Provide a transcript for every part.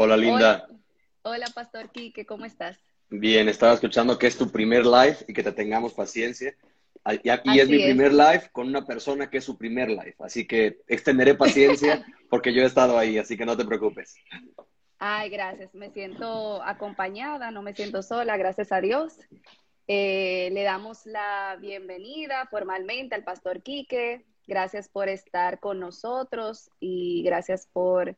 Hola, Linda. Hola, hola, Pastor Quique, ¿cómo estás? Bien, estaba escuchando que es tu primer live y que te tengamos paciencia. Y, y Así es mi es. primer live con una persona que es su primer live. Así que extenderé paciencia porque yo he estado ahí, así que no te preocupes. Ay, gracias. Me siento acompañada, no me siento sola, gracias a Dios. Eh, le damos la bienvenida formalmente al Pastor Quique. Gracias por estar con nosotros y gracias por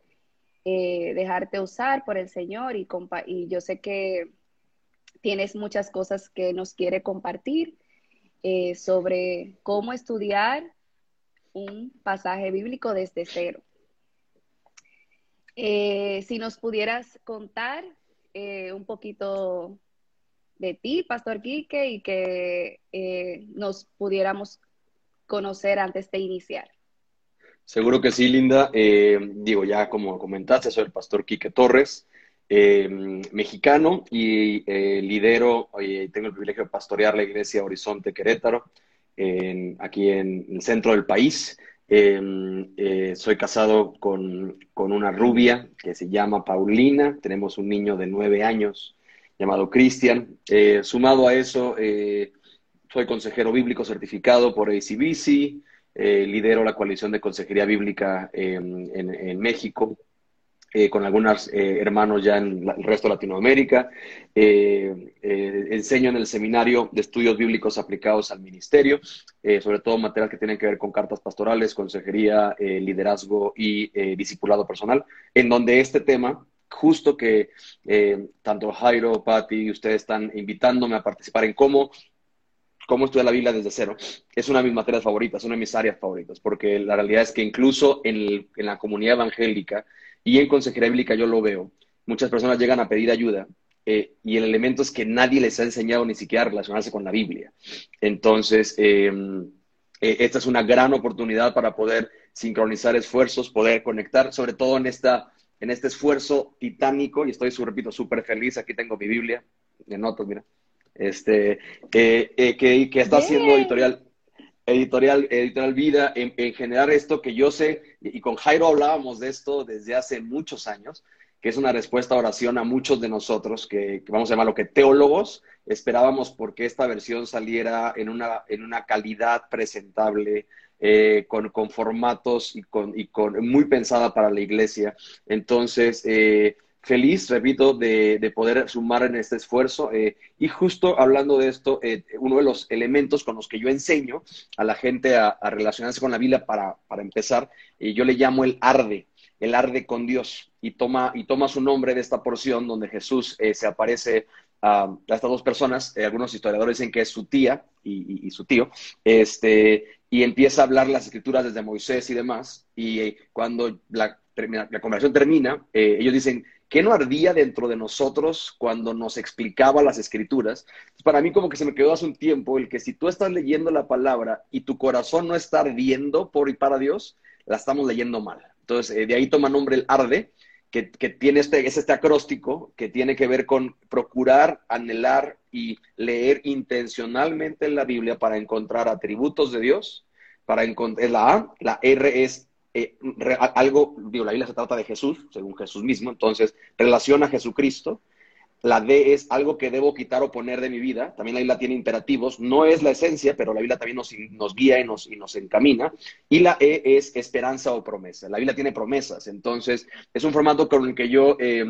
eh, dejarte usar por el Señor y, compa- y yo sé que tienes muchas cosas que nos quiere compartir eh, sobre cómo estudiar un pasaje bíblico desde cero. Eh, si nos pudieras contar un poquito de ti, Pastor Quique, y que nos pudiéramos conocer antes de iniciar. Seguro que sí, Linda. Eh, digo, ya como comentaste, soy el pastor Quique Torres, eh, mexicano y eh, lidero, tengo el privilegio de pastorear la iglesia Horizonte Querétaro, aquí en el centro del país. Eh, eh, soy casado con, con una rubia que se llama Paulina. Tenemos un niño de nueve años llamado Cristian. Sumado a eso, soy consejero bíblico certificado por ACBC. Eh, lidero la coalición de consejería bíblica eh, en, México, eh, con algunos eh, hermanos ya en el resto de Latinoamérica. Eh, eh, enseño en el seminario de estudios bíblicos aplicados al ministerio, sobre todo material que tienen que ver con cartas pastorales, consejería, liderazgo y discipulado personal, en donde este tema, justo que tanto Jairo, Patti ustedes están invitándome a participar en cómo cómo estudiar la Biblia desde cero. Es una de mis materias favoritas, una de mis áreas favoritas, porque la realidad es que incluso en, el- en la comunidad evangélica y en consejería bíblica yo lo veo, muchas personas llegan a pedir ayuda eh, y el elemento es que nadie les ha enseñado ni siquiera a relacionarse con la Biblia. Entonces, eh, eh, esta es una gran oportunidad para poder sincronizar esfuerzos, poder conectar, sobre todo en, esta, en este esfuerzo titánico, y estoy, repito, súper feliz, aquí tengo mi Biblia, de notas, mira, este, eh, eh, que, que está haciendo editorial, editorial, editorial Vida en, en generar esto que yo sé, y, y con Jairo hablábamos de esto desde hace muchos años, que es una respuesta a oración a muchos de nosotros, que, que vamos a llamarlo que teólogos, esperábamos porque esta versión saliera en una, en una calidad presentable, eh, con, con formatos y con, y con muy pensada para la iglesia. Entonces, eh, feliz, repito, de, de poder sumar en este esfuerzo. eh, y justo hablando de esto, eh, uno de los elementos con los que yo enseño a la gente a, a relacionarse con la Biblia para, para empezar, eh, yo le llamo el arde, el arde con Dios. Y toma, y toma su nombre de esta porción donde Jesús eh, se aparece a, a estas dos personas. eh, algunos historiadores dicen que es su tía y, y- y su tío. Este, y empieza a hablar las escrituras desde Moisés y demás. Y eh, cuando la, la conversación termina, ellos dicen, ¿qué no ardía dentro de nosotros cuando nos explicaba las escrituras? Para mí como que se me quedó hace un tiempo el que si tú estás leyendo la palabra y tu corazón no está ardiendo por y para Dios, la estamos leyendo mal. Entonces, eh, de ahí toma nombre el arde, que, que tiene este, es este acróstico que tiene que ver con procurar, anhelar y leer intencionalmente en la Biblia para encontrar atributos de Dios, para encontrar, la A, la R es eh, algo, digo, la Biblia se trata de Jesús, según Jesús mismo, entonces relaciona a Jesucristo. La D es algo que debo quitar o poner de mi vida. También la Biblia tiene imperativos. No es la esencia, pero la Biblia también nos, nos guía y nos, y nos encamina. Y la E es esperanza o promesa. La Biblia tiene promesas. Entonces, es un formato con el que yo, eh,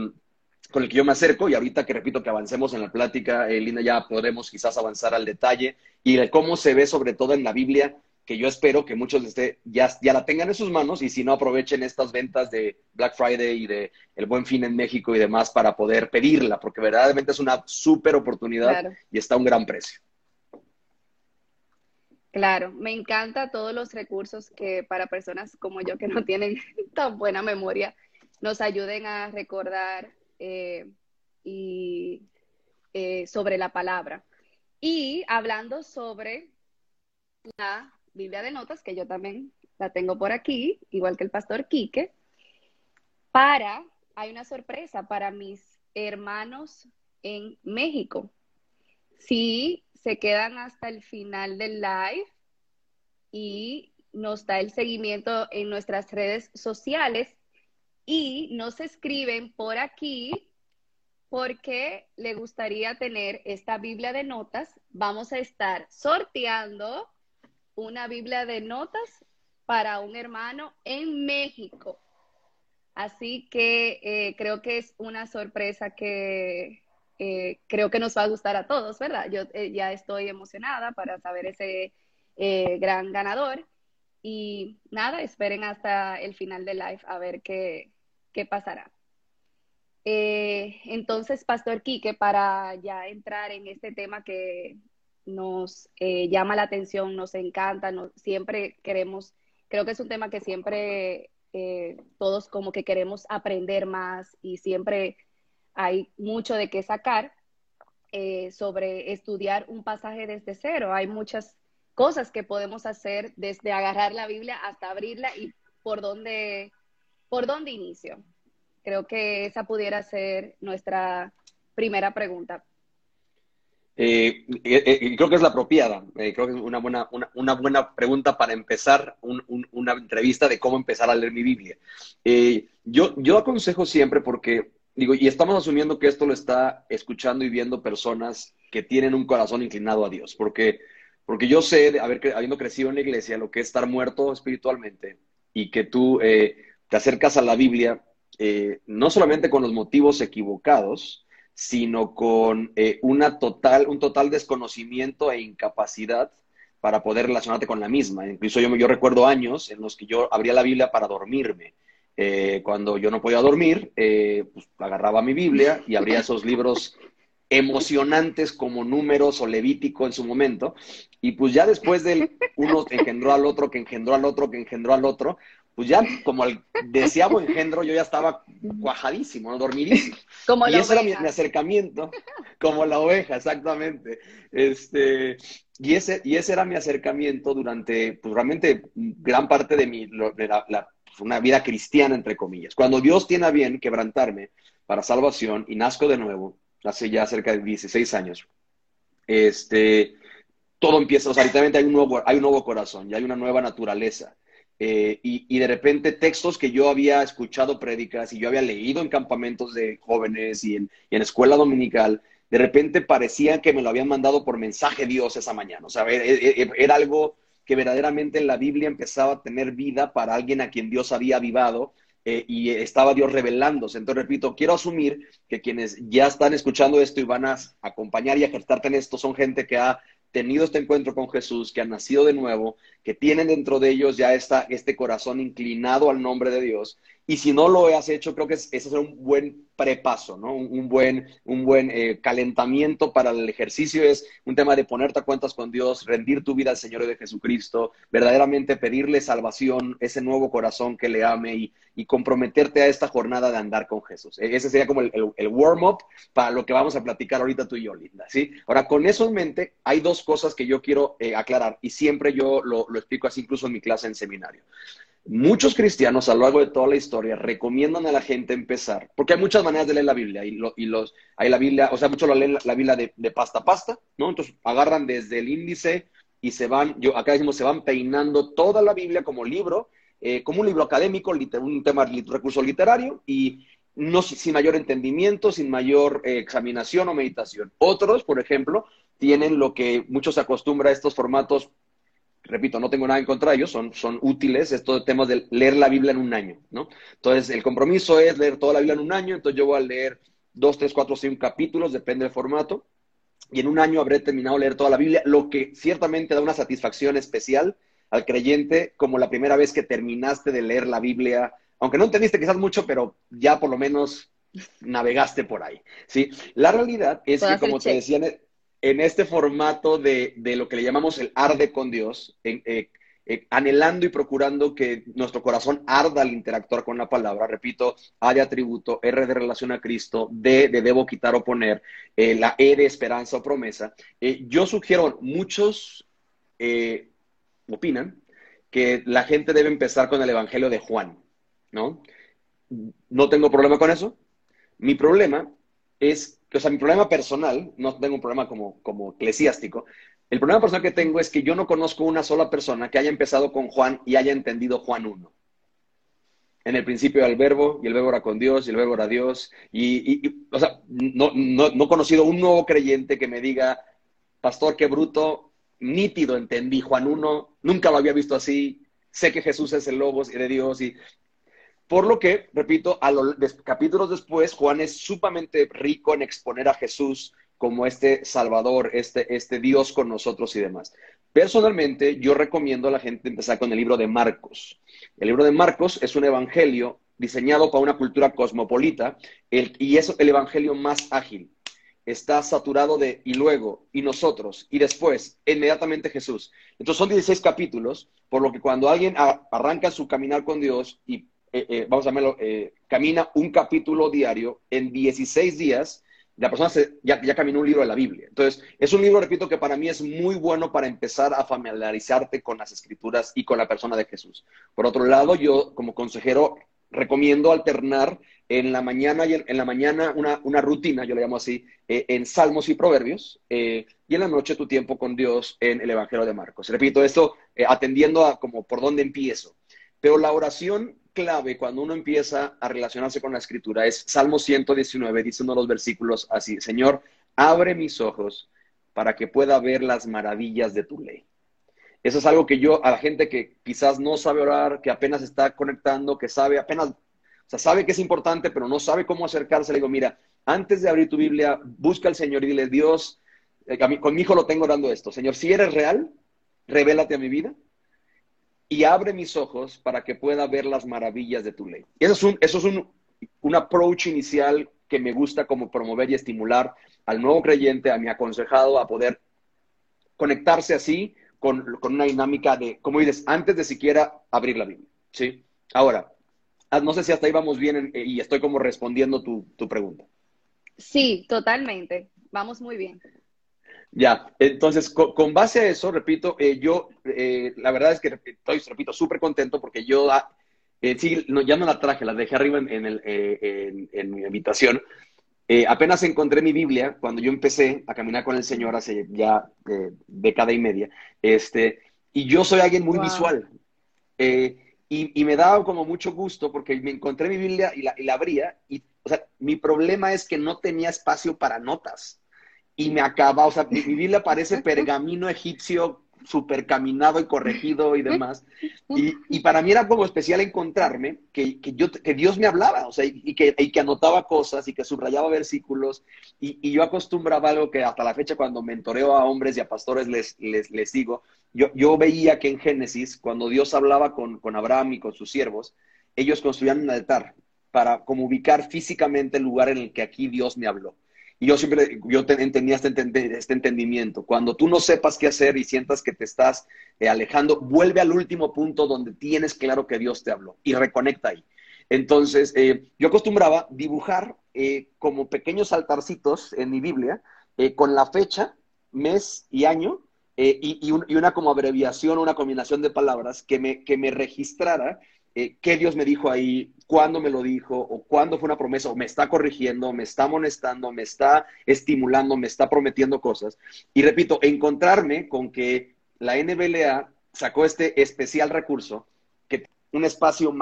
con el que yo me acerco. Y ahorita que repito que avancemos en la plática, eh, Linda, ya podremos quizás avanzar al detalle y de cómo se ve sobre todo en la Biblia que yo espero que muchos ustedes ya, ya la tengan en sus manos y si no aprovechen estas ventas de Black Friday y de el Buen Fin en México y demás para poder pedirla, porque verdaderamente es una súper oportunidad Claro. y está a un gran precio. Claro, me encanta todos los recursos que para personas como yo que no tienen tan buena memoria nos ayuden a recordar eh, y eh, sobre la palabra. Y hablando sobre la Biblia de Notas, que yo también la tengo por aquí, igual que el pastor Quique, para, hay una sorpresa para mis hermanos en México. Si se quedan hasta el final del live y nos da el seguimiento en nuestras redes sociales y nos escriben por aquí porque le gustaría tener esta Biblia de notas. Vamos a estar sorteando una Biblia de notas para un hermano en México. Así que eh, creo que es una sorpresa que eh, creo que nos va a gustar a todos, ¿verdad? Yo eh, ya estoy emocionada para saber ese gran ganador. Y nada, esperen hasta el final del live a ver qué, qué pasará. Entonces, Pastor Quique, para ya entrar en este tema que nos eh, llama la atención, nos encanta, siempre queremos, creo que es un tema que siempre eh, todos como que queremos aprender más y siempre hay mucho de qué sacar sobre estudiar un pasaje desde cero. Hay muchas cosas que podemos hacer desde agarrar la Biblia hasta abrirla y por dónde ¿Por dónde inicio? Creo que esa pudiera ser nuestra primera pregunta. Eh, eh, eh, creo que es la apropiada. creo que es una buena, una, buena pregunta para empezar una entrevista de cómo empezar a leer mi Biblia. yo, yo aconsejo siempre porque, digo, y estamos asumiendo que esto lo está escuchando y viendo personas que tienen un corazón inclinado a Dios, porque, porque yo sé, haber, habiendo crecido en la iglesia, lo que es estar muerto espiritualmente y que tú te acercas a la Biblia eh, no solamente con los motivos equivocados, sino con eh, una total, un total desconocimiento e incapacidad para poder relacionarte con la misma. Incluso yo, yo recuerdo años en los que yo abría la Biblia para dormirme. Eh, cuando yo no podía dormir, pues, agarraba mi Biblia y abría esos libros emocionantes como números o Levítico en su momento. Y pues ya después del uno engendró al otro, que engendró al otro, que engendró al otro, pues ya como el deseado engendro, yo ya estaba cuajadísimo, ¿no? dormidísimo. Como y ese era mi, acercamiento, como la oveja, exactamente. Este, y, ese, y ese era mi acercamiento durante, pues realmente, gran parte de, mi, de la, pues, una vida cristiana, entre comillas. Cuando Dios tiene a bien quebrantarme para salvación y nazco de nuevo, hace ya cerca de 16 años, este, todo empieza, o sea, literalmente hay un nuevo, hay un nuevo corazón, y hay una nueva naturaleza. Eh, y, de repente textos que yo había escuchado prédicas y yo había leído en campamentos de jóvenes y en, y en, escuela dominical, de repente parecían que me lo habían mandado por mensaje Dios esa mañana. O sea, era algo que verdaderamente en la Biblia empezaba a tener vida para alguien a quien Dios había avivado eh, y estaba Dios revelándose. Entonces, repito, quiero asumir que quienes ya están escuchando esto y van a acompañar y ejercitarte en esto son gente que ha tenido este encuentro con Jesús, que han nacido de nuevo, que tienen dentro de ellos ya esta, este corazón inclinado al nombre de Dios. Y si no lo has hecho, creo que ese es un buen prepaso, ¿no? Un, buen, un buen eh, calentamiento para el ejercicio es un tema de ponerte a cuentas con Dios, rendir tu vida al Señor de Jesucristo, verdaderamente pedirle salvación, ese nuevo corazón que le ame y, comprometerte a esta jornada de andar con Jesús. E, ese sería como el, warm-up para lo que vamos a platicar ahorita tú y yo, Linda, ¿sí? Ahora, con eso en mente, hay dos cosas que yo quiero eh, aclarar y siempre yo lo, lo explico así incluso en mi clase en seminario. Muchos cristianos a lo largo de toda la historia recomiendan a la gente empezar, porque hay muchas maneras de leer la Biblia y, los, hay la Biblia, o sea, muchos lo leen la, Biblia de, pasta a pasta, ¿no? Entonces agarran desde el índice y se van, yo acá decimos, se van peinando toda la Biblia como libro, eh, como un libro académico, un tema, recurso literario y no sin mayor entendimiento, sin mayor eh, examinación o meditación. Otros, por ejemplo, tienen lo que muchos acostumbran a estos formatos repito, no tengo nada en contra de ellos, son, son útiles estos temas de leer la Biblia en un año, ¿no? Entonces, el compromiso es leer toda la Biblia en un año, entonces yo voy a leer dos, tres, cuatro, cinco capítulos, depende del formato, y en un año habré terminado de leer toda la Biblia, lo que ciertamente da una satisfacción especial al creyente, como la primera vez que terminaste de leer la Biblia, aunque no entendiste quizás mucho, pero ya por lo menos navegaste por ahí, ¿sí? La realidad es que, como te decía en este formato de, lo que le llamamos el arde con Dios, eh, eh, anhelando y procurando que nuestro corazón arda al interactuar con la palabra. Repito, A de atributo, R de relación a Cristo, D de debo quitar o poner, eh, la E de esperanza o promesa. yo sugiero, muchos opinan que la gente debe empezar con el Evangelio de Juan, ¿no? No tengo problema con eso. Mi problema es o sea, mi problema personal, no tengo un problema como, como eclesiástico, el problema personal que tengo es que yo no conozco una sola persona que haya empezado con Juan y haya entendido Juan 1. en el principio el verbo, y el verbo era con Dios, y el verbo era Dios. Y, o sea, no, no, no he conocido un nuevo creyente que me diga, pastor, qué bruto, nítido entendí Juan 1, nunca lo había visto así, sé que Jesús es el Logos de Dios. Y por lo que, repito, a los capítulos después, Juan es sumamente rico en exponer a Jesús como este Salvador, este, este Dios con nosotros y demás. Personalmente, yo recomiendo a la gente empezar con el libro de Marcos. El libro de Marcos es un evangelio diseñado para una cultura cosmopolita y es el evangelio más ágil. Está saturado de y luego, y nosotros, y después, inmediatamente Jesús. Entonces son 16 capítulos, por lo que cuando alguien arranca su caminar con Dios y, eh, eh, vamos a llamarlo, eh, camina un capítulo diario en 16 días, la persona ya, ya, caminó un libro de la Biblia. Entonces, es un libro, repito, que para mí es muy bueno para empezar a familiarizarte con las escrituras y con la persona de Jesús. Por otro lado, yo como consejero recomiendo alternar en la mañana, y en, la mañana una, una, rutina, yo le llamo así, eh, en Salmos y Proverbios, eh, y en la noche tu tiempo con Dios en el Evangelio de Marcos. Repito, esto eh, atendiendo a como por dónde empiezo. Pero la oración clave cuando uno empieza a relacionarse con la escritura es Salmo 119, dice uno de los versículos así, Señor, abre mis ojos para que pueda ver las maravillas de tu ley. Eso es algo que yo, a la gente que quizás no sabe orar, que apenas está conectando, que sabe, apenas, o sabe que es importante, pero no sabe cómo acercarse, le digo, mira, antes de abrir tu Biblia, busca al Señor y dile, Dios, eh, con mi hijo lo tengo orando esto, Señor, si eres real, revélate a mi vida, y abre mis ojos para que pueda ver las maravillas de tu ley. Eso es un, eso es un, un approach inicial que me gusta como promover y estimular al nuevo creyente, a mi aconsejado, a poder conectarse así con, con, una dinámica de, como dices, antes de siquiera abrir la Biblia. ¿sí? Ahora, ah, no sé si hasta ahí vamos bien y estoy como respondiendo tu, tu pregunta. Sí, totalmente. Vamos muy bien. Ya, entonces, con, base a eso, repito, eh, yo, eh, la verdad es que estoy, repito, súper contento porque yo, ah, eh, sí, no, ya no la traje, la dejé arriba en, el, en, mi habitación. apenas encontré mi Biblia cuando yo empecé a caminar con el Señor hace ya década y media, este, y yo soy alguien muy visual. Y, y, me daba como mucho gusto porque me encontré mi Biblia y la, y la abría, y, o sea, mi problema es que no tenía espacio para notas y me acaba, o sea, mi, Biblia parece pergamino egipcio super caminado y corregido y demás. Y, para mí era como especial encontrarme que, que, yo, que Dios me hablaba, o sea, y que, y que anotaba cosas y que subrayaba versículos. Y, yo acostumbraba algo que hasta la fecha cuando mentoreo a hombres y a pastores les, les, les digo, yo, yo veía que en Génesis, cuando Dios hablaba con, con Abraham y con sus siervos, ellos construían un altar para como ubicar físicamente el lugar en el que aquí Dios me habló. Y yo siempre, yo tenía este, este, entendimiento. Cuando tú no sepas qué hacer y sientas que te estás eh, alejando, vuelve al último punto donde tienes claro que Dios te habló y reconecta ahí. Entonces, eh, yo acostumbraba dibujar eh, como pequeños altarcitos en mi Biblia con la fecha, mes y año y, y, una como abreviación, una combinación de palabras que me, que me registrara eh, qué Dios me dijo ahí, cuándo me lo dijo, o cuándo fue una promesa, o me está corrigiendo, me está amonestando, me está estimulando, me está prometiendo cosas. Y repito, encontrarme con que la NBLA sacó este especial recurso, que un espacio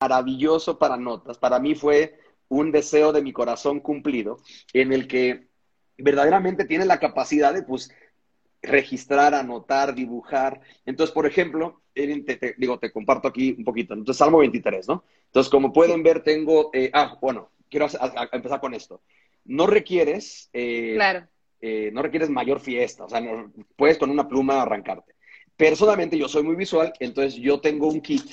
maravilloso para notas, para mí fue un deseo de mi corazón cumplido, en el que verdaderamente tiene la capacidad de, pues, registrar, anotar, dibujar. Entonces, por ejemplo, te, digo, te comparto aquí un poquito. Entonces, Salmo 23, ¿no? Entonces, como pueden ver, tengo, eh, ah, bueno, quiero empezar con esto. No requieres, eh, claro. Eh, no requieres mayor fiesta, o sea, puedes con una pluma arrancarte. Personalmente, yo soy muy visual, entonces yo tengo un kit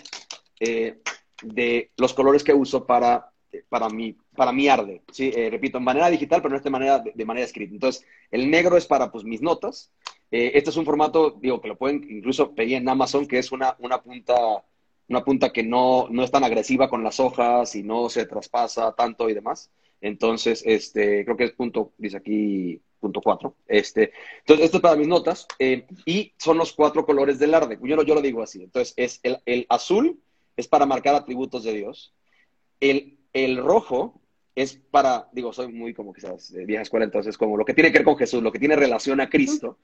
de los colores que uso para, para, mi, para mi arde, ¿sí? repito, en manera digital, pero no es de manera, de, manera escrita. Entonces, el negro es para, pues, mis notas, eh, este es un formato, digo, que lo pueden incluso pedir en Amazon, que es una, una punta, una punta que no, no es tan agresiva con las hojas y no se traspasa tanto y demás. Entonces, este, creo que es punto, dice aquí punto cuatro. Este, entonces, esto es para mis notas. Eh, y son los cuatro colores del arde. Yo, yo lo digo así. Entonces, es el, el azul es para marcar atributos de Dios. El, el rojo es para, digo, soy muy como quizás de vieja escuela, entonces como lo que tiene que ver con Jesús, lo que tiene relación a Cristo,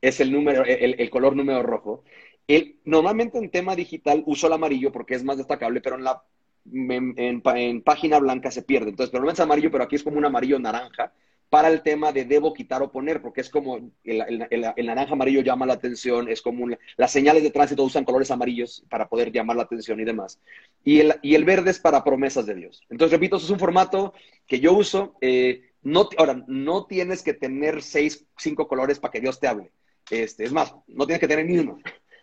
es el número, el, color número rojo. El, normalmente en tema digital uso el amarillo porque es más destacable, pero en la en, página blanca se pierde. Entonces, pero no es amarillo, pero aquí es como un amarillo naranja para el tema de debo quitar o poner, porque es como el, naranja amarillo llama la atención, es como las señales de tránsito usan colores amarillos para poder llamar la atención y demás. Y el, y el verde es para promesas de Dios. Entonces, repito, es un formato que yo uso. Eh, no, ahora, no tienes que tener seis, cinco colores para que Dios te hable. Este, es más, no tienes que tener ni uno.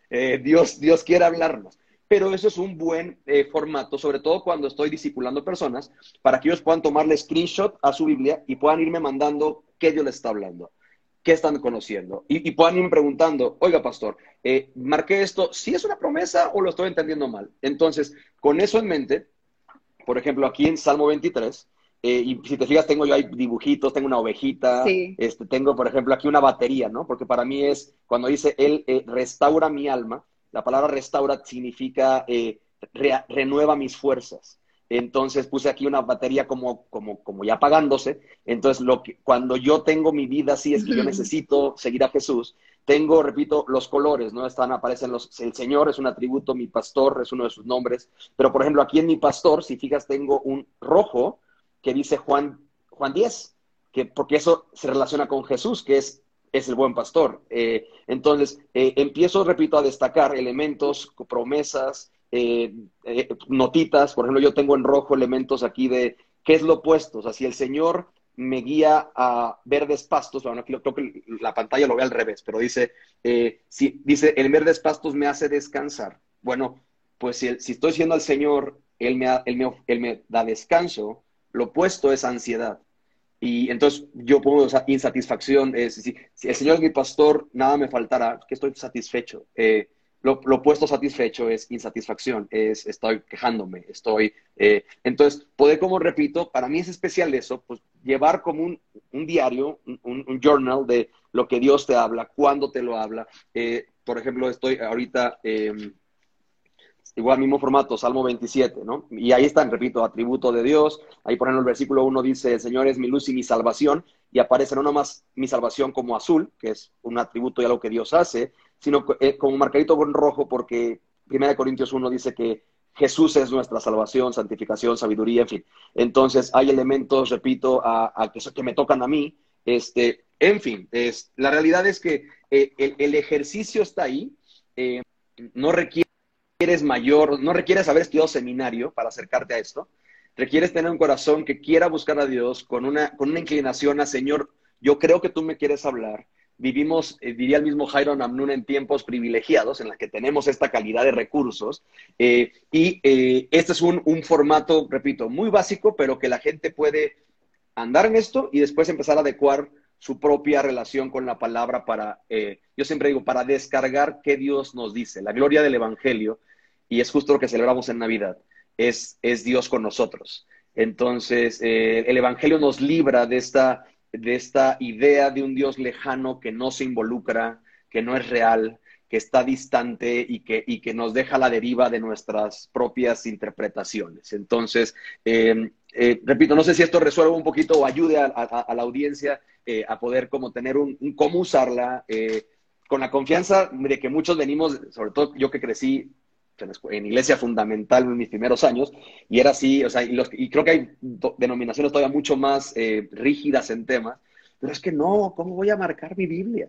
Eh, Dios, Dios quiere hablarnos pero eso es un buen eh, formato, sobre todo cuando estoy discipulando personas, para que ellos puedan tomarle screenshot a su Biblia y puedan irme mandando qué Dios les está hablando, qué están conociendo, y, puedan irme preguntando, oiga, pastor, eh, marqué esto, ¿si es una promesa o lo estoy entendiendo mal? Entonces, con eso en mente, por ejemplo, aquí en Salmo 23, eh, y si te fijas, tengo yo ahí dibujitos, tengo una ovejita, este, tengo, por ejemplo, aquí una batería, ¿no? Porque para mí es, cuando dice, Él restaura mi alma, la palabra restaura significa eh, renueva mis fuerzas. Entonces puse aquí una batería como, como, como ya apagándose. Entonces, lo que, cuando yo tengo mi vida así es que yo necesito seguir a Jesús. Tengo, repito, los colores, ¿no? Están, aparecen los, el Señor es un atributo, mi pastor es uno de sus nombres. Pero, por ejemplo, aquí en mi pastor, si fijas, tengo un rojo que dice Juan, Juan 10, que, porque eso se relaciona con Jesús, que es es el buen pastor. Eh, entonces, eh, empiezo, repito, a destacar elementos, promesas, eh, notitas. Por ejemplo, yo tengo en rojo elementos aquí de qué es lo opuesto. O sea, si el Señor me guía a verdes pastos, bueno, aquí creo que la pantalla lo ve al revés, pero dice, si, dice, el verdes pastos me hace descansar. Bueno, pues si, estoy siendo al Señor, él me, él me da descanso, lo opuesto es ansiedad. Y entonces yo pongo insatisfacción, es si, el Señor es mi pastor, nada me faltará, que estoy satisfecho. Eh, lo, opuesto satisfecho es insatisfacción, es estoy quejándome, estoy... Eh, entonces, poder, como repito, para mí es especial eso, pues llevar como un, un diario, un, un, journal de lo que Dios te habla, cuándo te lo habla. Eh, por ejemplo, estoy ahorita em, igual mismo formato, Salmo 27, ¿no? Y ahí están, repito, atributo de Dios. Ahí por ejemplo el versículo 1 dice, el Señor es mi luz y mi salvación, y aparece no nomás mi salvación como azul, que es un atributo y algo que Dios hace, sino eh, como marcadito con rojo, porque 1 Corintios 1 dice que Jesús es nuestra salvación, santificación, sabiduría, en fin. Entonces hay elementos, repito, que, me tocan a mí. Este, en fin, es, la realidad es que eh, el, ejercicio está ahí. Eh, no requiere mayor, no requieres haber estudiado seminario para acercarte a esto. Requieres tener un corazón que quiera buscar a Dios con una, con una inclinación a Señor, yo creo que tú me quieres hablar. Vivimos, eh, diría el mismo Jairo Namnun, en tiempos privilegiados en los que tenemos esta calidad de recursos. Eh, y eh, este es un, un formato, repito, muy básico, pero que la gente puede andar en esto y después empezar a adecuar su propia relación con la palabra para, eh, yo siempre digo, para descargar qué Dios nos dice. La gloria del Evangelio, y es justo lo que celebramos en Navidad, es, es Dios con nosotros. Entonces, eh, el Evangelio nos libra de esta, de esta idea de un Dios lejano que no se involucra, que no es real, que está distante y que, y que nos deja la deriva de nuestras propias interpretaciones. Entonces, eh, repito, no sé si esto resuelve un poquito o ayude a la audiencia eh, a poder como tener un, cómo usarla, eh, con la confianza de que muchos venimos, sobre todo yo que crecí en iglesia fundamental en mis primeros años, y era así, o sea, y, creo que hay denominaciones todavía mucho más eh, rígidas en temas, pero es que no, ¿cómo voy a marcar mi Biblia?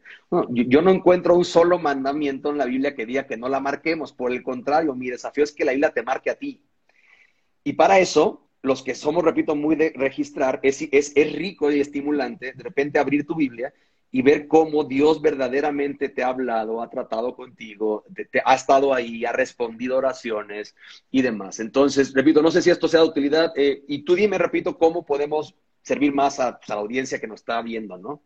yo, no encuentro un solo mandamiento en la Biblia que diga que no la marquemos, por el contrario, mi desafío es que la Biblia te marque a ti. Y para eso, los que somos, repito, muy de registrar, es, es, es rico y estimulante de repente abrir tu Biblia y ver cómo Dios verdaderamente te ha hablado, ha tratado contigo, ha estado ahí, ha respondido oraciones y demás. Entonces, repito, no sé si esto sea de utilidad eh, y tú dime, repito, cómo podemos servir más a, la audiencia que nos está viendo, ¿no?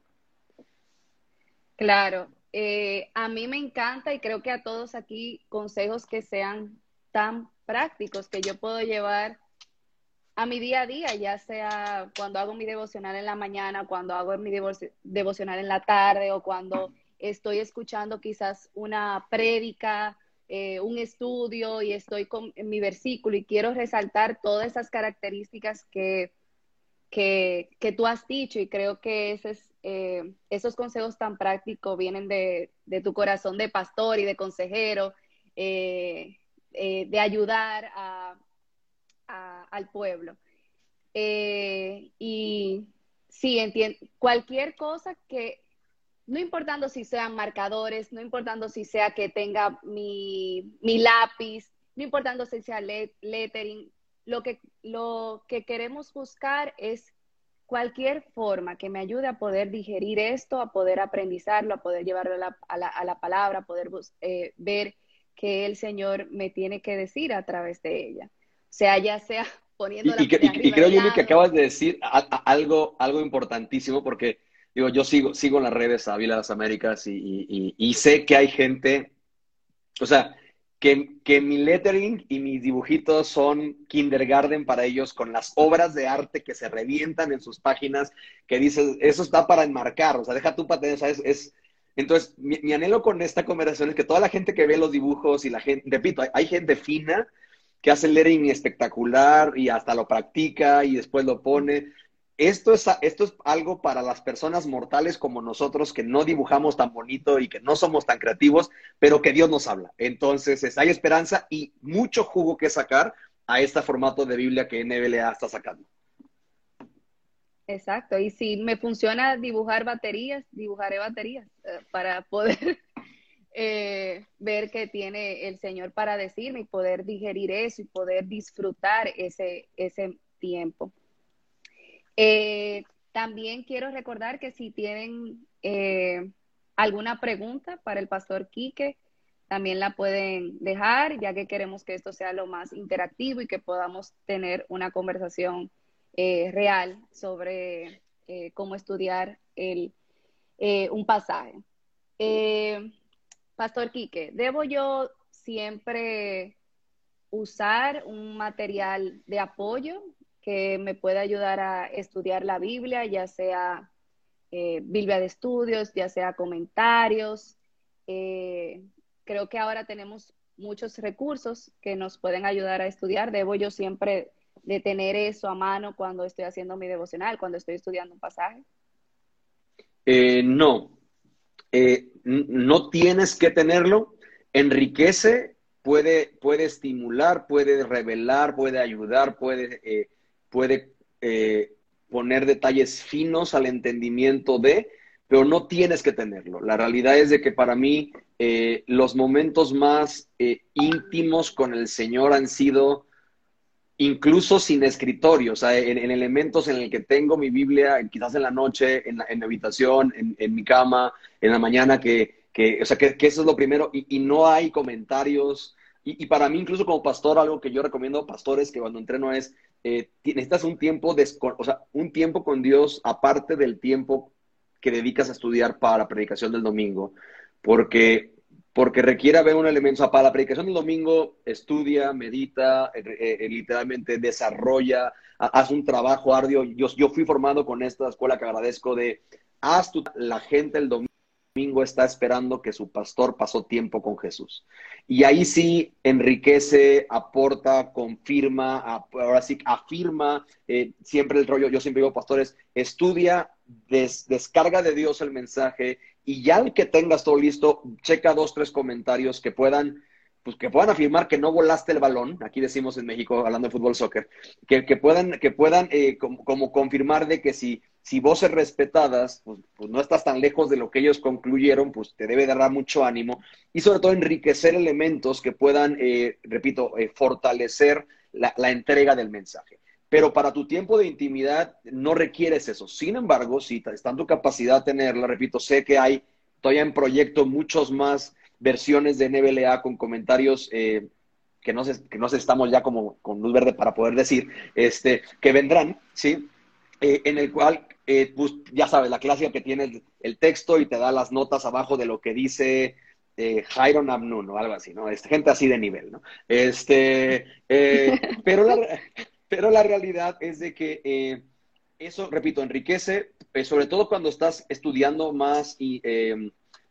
Claro, eh, a mí me encanta y creo que a todos aquí consejos que sean tan prácticos que yo puedo llevar a mi día a día, ya sea cuando hago mi devocional en la mañana, cuando hago mi devocional en la tarde o cuando estoy escuchando quizás una prédica, eh, un estudio y estoy con mi versículo y quiero resaltar todas esas características que, que, tú has dicho y creo que ese eh, esos consejos tan prácticos vienen de, tu corazón de pastor y de consejero, eh, de ayudar a al pueblo. Eh, y sí, entiendo, cualquier cosa que, no importando si sean marcadores, no importando si sea que tenga mi, mi lápiz, no importando si sea lettering, lo que, lo que queremos buscar es cualquier forma que me ayude a poder digerir esto, a poder aprendizarlo, a poder llevarlo a la, a la, a la palabra, a poder eh, ver qué el Señor me tiene que decir a través de ella. Sea, ya sea poniendo... Y, y, creo, Yuli, que acabas de decir algo, algo importantísimo porque, digo, yo sigo, sigo en las redes a Vila de las Américas y, y sé que hay gente, o sea, que, mi lettering y mis dibujitos son kindergarten para ellos, con las obras de arte que se revientan en sus páginas, que dices, eso está para enmarcar, o sea, deja tu patente, sea, es, Entonces, mi, anhelo con esta conversación es que toda la gente que ve los dibujos y la gente, repito, hay, gente fina que hace lettering espectacular y hasta lo practica y después lo pone esto es, esto es algo para las personas mortales como nosotros que no dibujamos tan bonito y que no somos tan creativos, pero que Dios nos habla. Entonces, hay esperanza y mucho jugo que sacar a este formato de Biblia que NBLA está sacando. Exacto, y si me funciona dibujar baterías, dibujaré baterías eh, para poder eh, ver qué tiene el Señor para decirme y poder digerir eso y poder disfrutar ese, ese tiempo. Eh, también quiero recordar que si tienen eh, alguna pregunta para el pastor Quique, también la pueden dejar, ya que queremos que esto sea lo más interactivo y que podamos tener una conversación real sobre cómo estudiar el, un pasaje. Pastor Quique, ¿debo yo siempre usar un material de apoyo que me pueda ayudar a estudiar la Biblia, ya sea eh, Biblia de estudios, ya sea comentarios. Eh, creo que ahora tenemos muchos recursos que nos pueden ayudar a estudiar. Debo yo siempre de tener eso a mano cuando estoy haciendo mi devocional, cuando estoy estudiando un pasaje. Eh, no, no tienes que tenerlo. Enriquece, puede, puede estimular, puede revelar, puede ayudar, puede puede eh, poner detalles finos al entendimiento de, pero no tienes que tenerlo. La realidad es de que para mí eh, los momentos más eh, íntimos con el Señor han sido incluso sin escritorio, o sea, en, elementos en el que tengo mi Biblia, quizás en la noche, en, la, en mi habitación, en, mi cama, en la mañana, que, que o sea, que, eso es lo primero, y, y no hay comentarios. Y, y, para mí, incluso como pastor, algo que yo recomiendo a pastores que cuando entreno es, eh, necesitas un tiempo, de, o sea, un tiempo con Dios aparte del tiempo que dedicas a estudiar para la predicación del domingo, porque, porque requiere haber un elemento, para la predicación del domingo estudia, medita, eh, eh, literalmente desarrolla, haz un trabajo arduo. Yo, yo fui formado con esta escuela que agradezco de, haz la gente el domingo domingo está esperando que su pastor pasó tiempo con Jesús. Y ahí sí enriquece, aporta, confirma, ahora sí afirma, eh, siempre el rollo, yo siempre digo, pastores, estudia, descarga de Dios el mensaje y ya que tengas todo listo, checa dos, tres comentarios que puedan pues que puedan afirmar que no volaste el balón, aquí decimos en México, hablando de fútbol soccer, que, que puedan, que puedan eh, como, confirmar de que si, si voces respetadas, pues, pues, no estás tan lejos de lo que ellos concluyeron, pues te debe dar mucho ánimo y sobre todo enriquecer elementos que puedan, eh, repito, eh, fortalecer la, la entrega del mensaje. Pero para tu tiempo de intimidad no requieres eso. Sin embargo, si está en tu capacidad de tenerla, repito, sé que hay todavía en proyecto muchos más versiones de NBLA con comentarios eh, que, no sé, que no estamos ya como con luz verde para poder decir, este, que vendrán, ¿sí? Eh, en el cual, eh, pues, ya sabes, la clásica que tiene el, texto y te da las notas abajo de lo que dice Jairon Abnun o algo así, ¿no? Este, gente así de nivel, ¿no? Este, pero, la, pero la realidad es de que eso, repito, enriquece, sobre todo cuando estás estudiando más y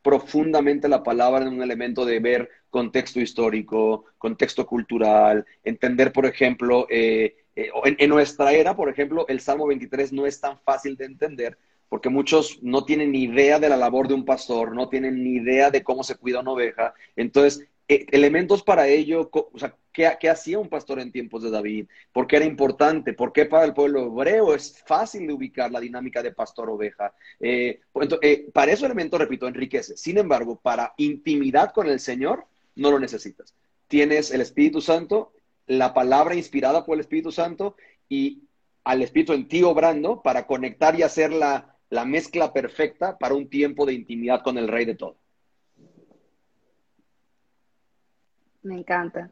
profundamente la palabra en un elemento de ver contexto histórico, contexto cultural, entender, por ejemplo, eh, eh, en, nuestra era, por ejemplo, el Salmo 23 no es tan fácil de entender porque muchos no tienen ni idea de la labor de un pastor, no tienen ni idea de cómo se cuida una oveja. Entonces, eh, elementos para ello, o sea, ¿qué, ¿qué, hacía un pastor en tiempos de David? ¿Por qué era importante? ¿Por qué para el pueblo hebreo es fácil de ubicar la dinámica de pastor-oveja? Eh, pues, eh, para esos elementos, repito, enriquece. Sin embargo, para intimidad con el Señor, no lo necesitas. Tienes el Espíritu Santo, la palabra inspirada por el Espíritu Santo y al Espíritu en ti obrando para conectar y hacer la, la mezcla perfecta para un tiempo de intimidad con el Rey de todo. Me encanta.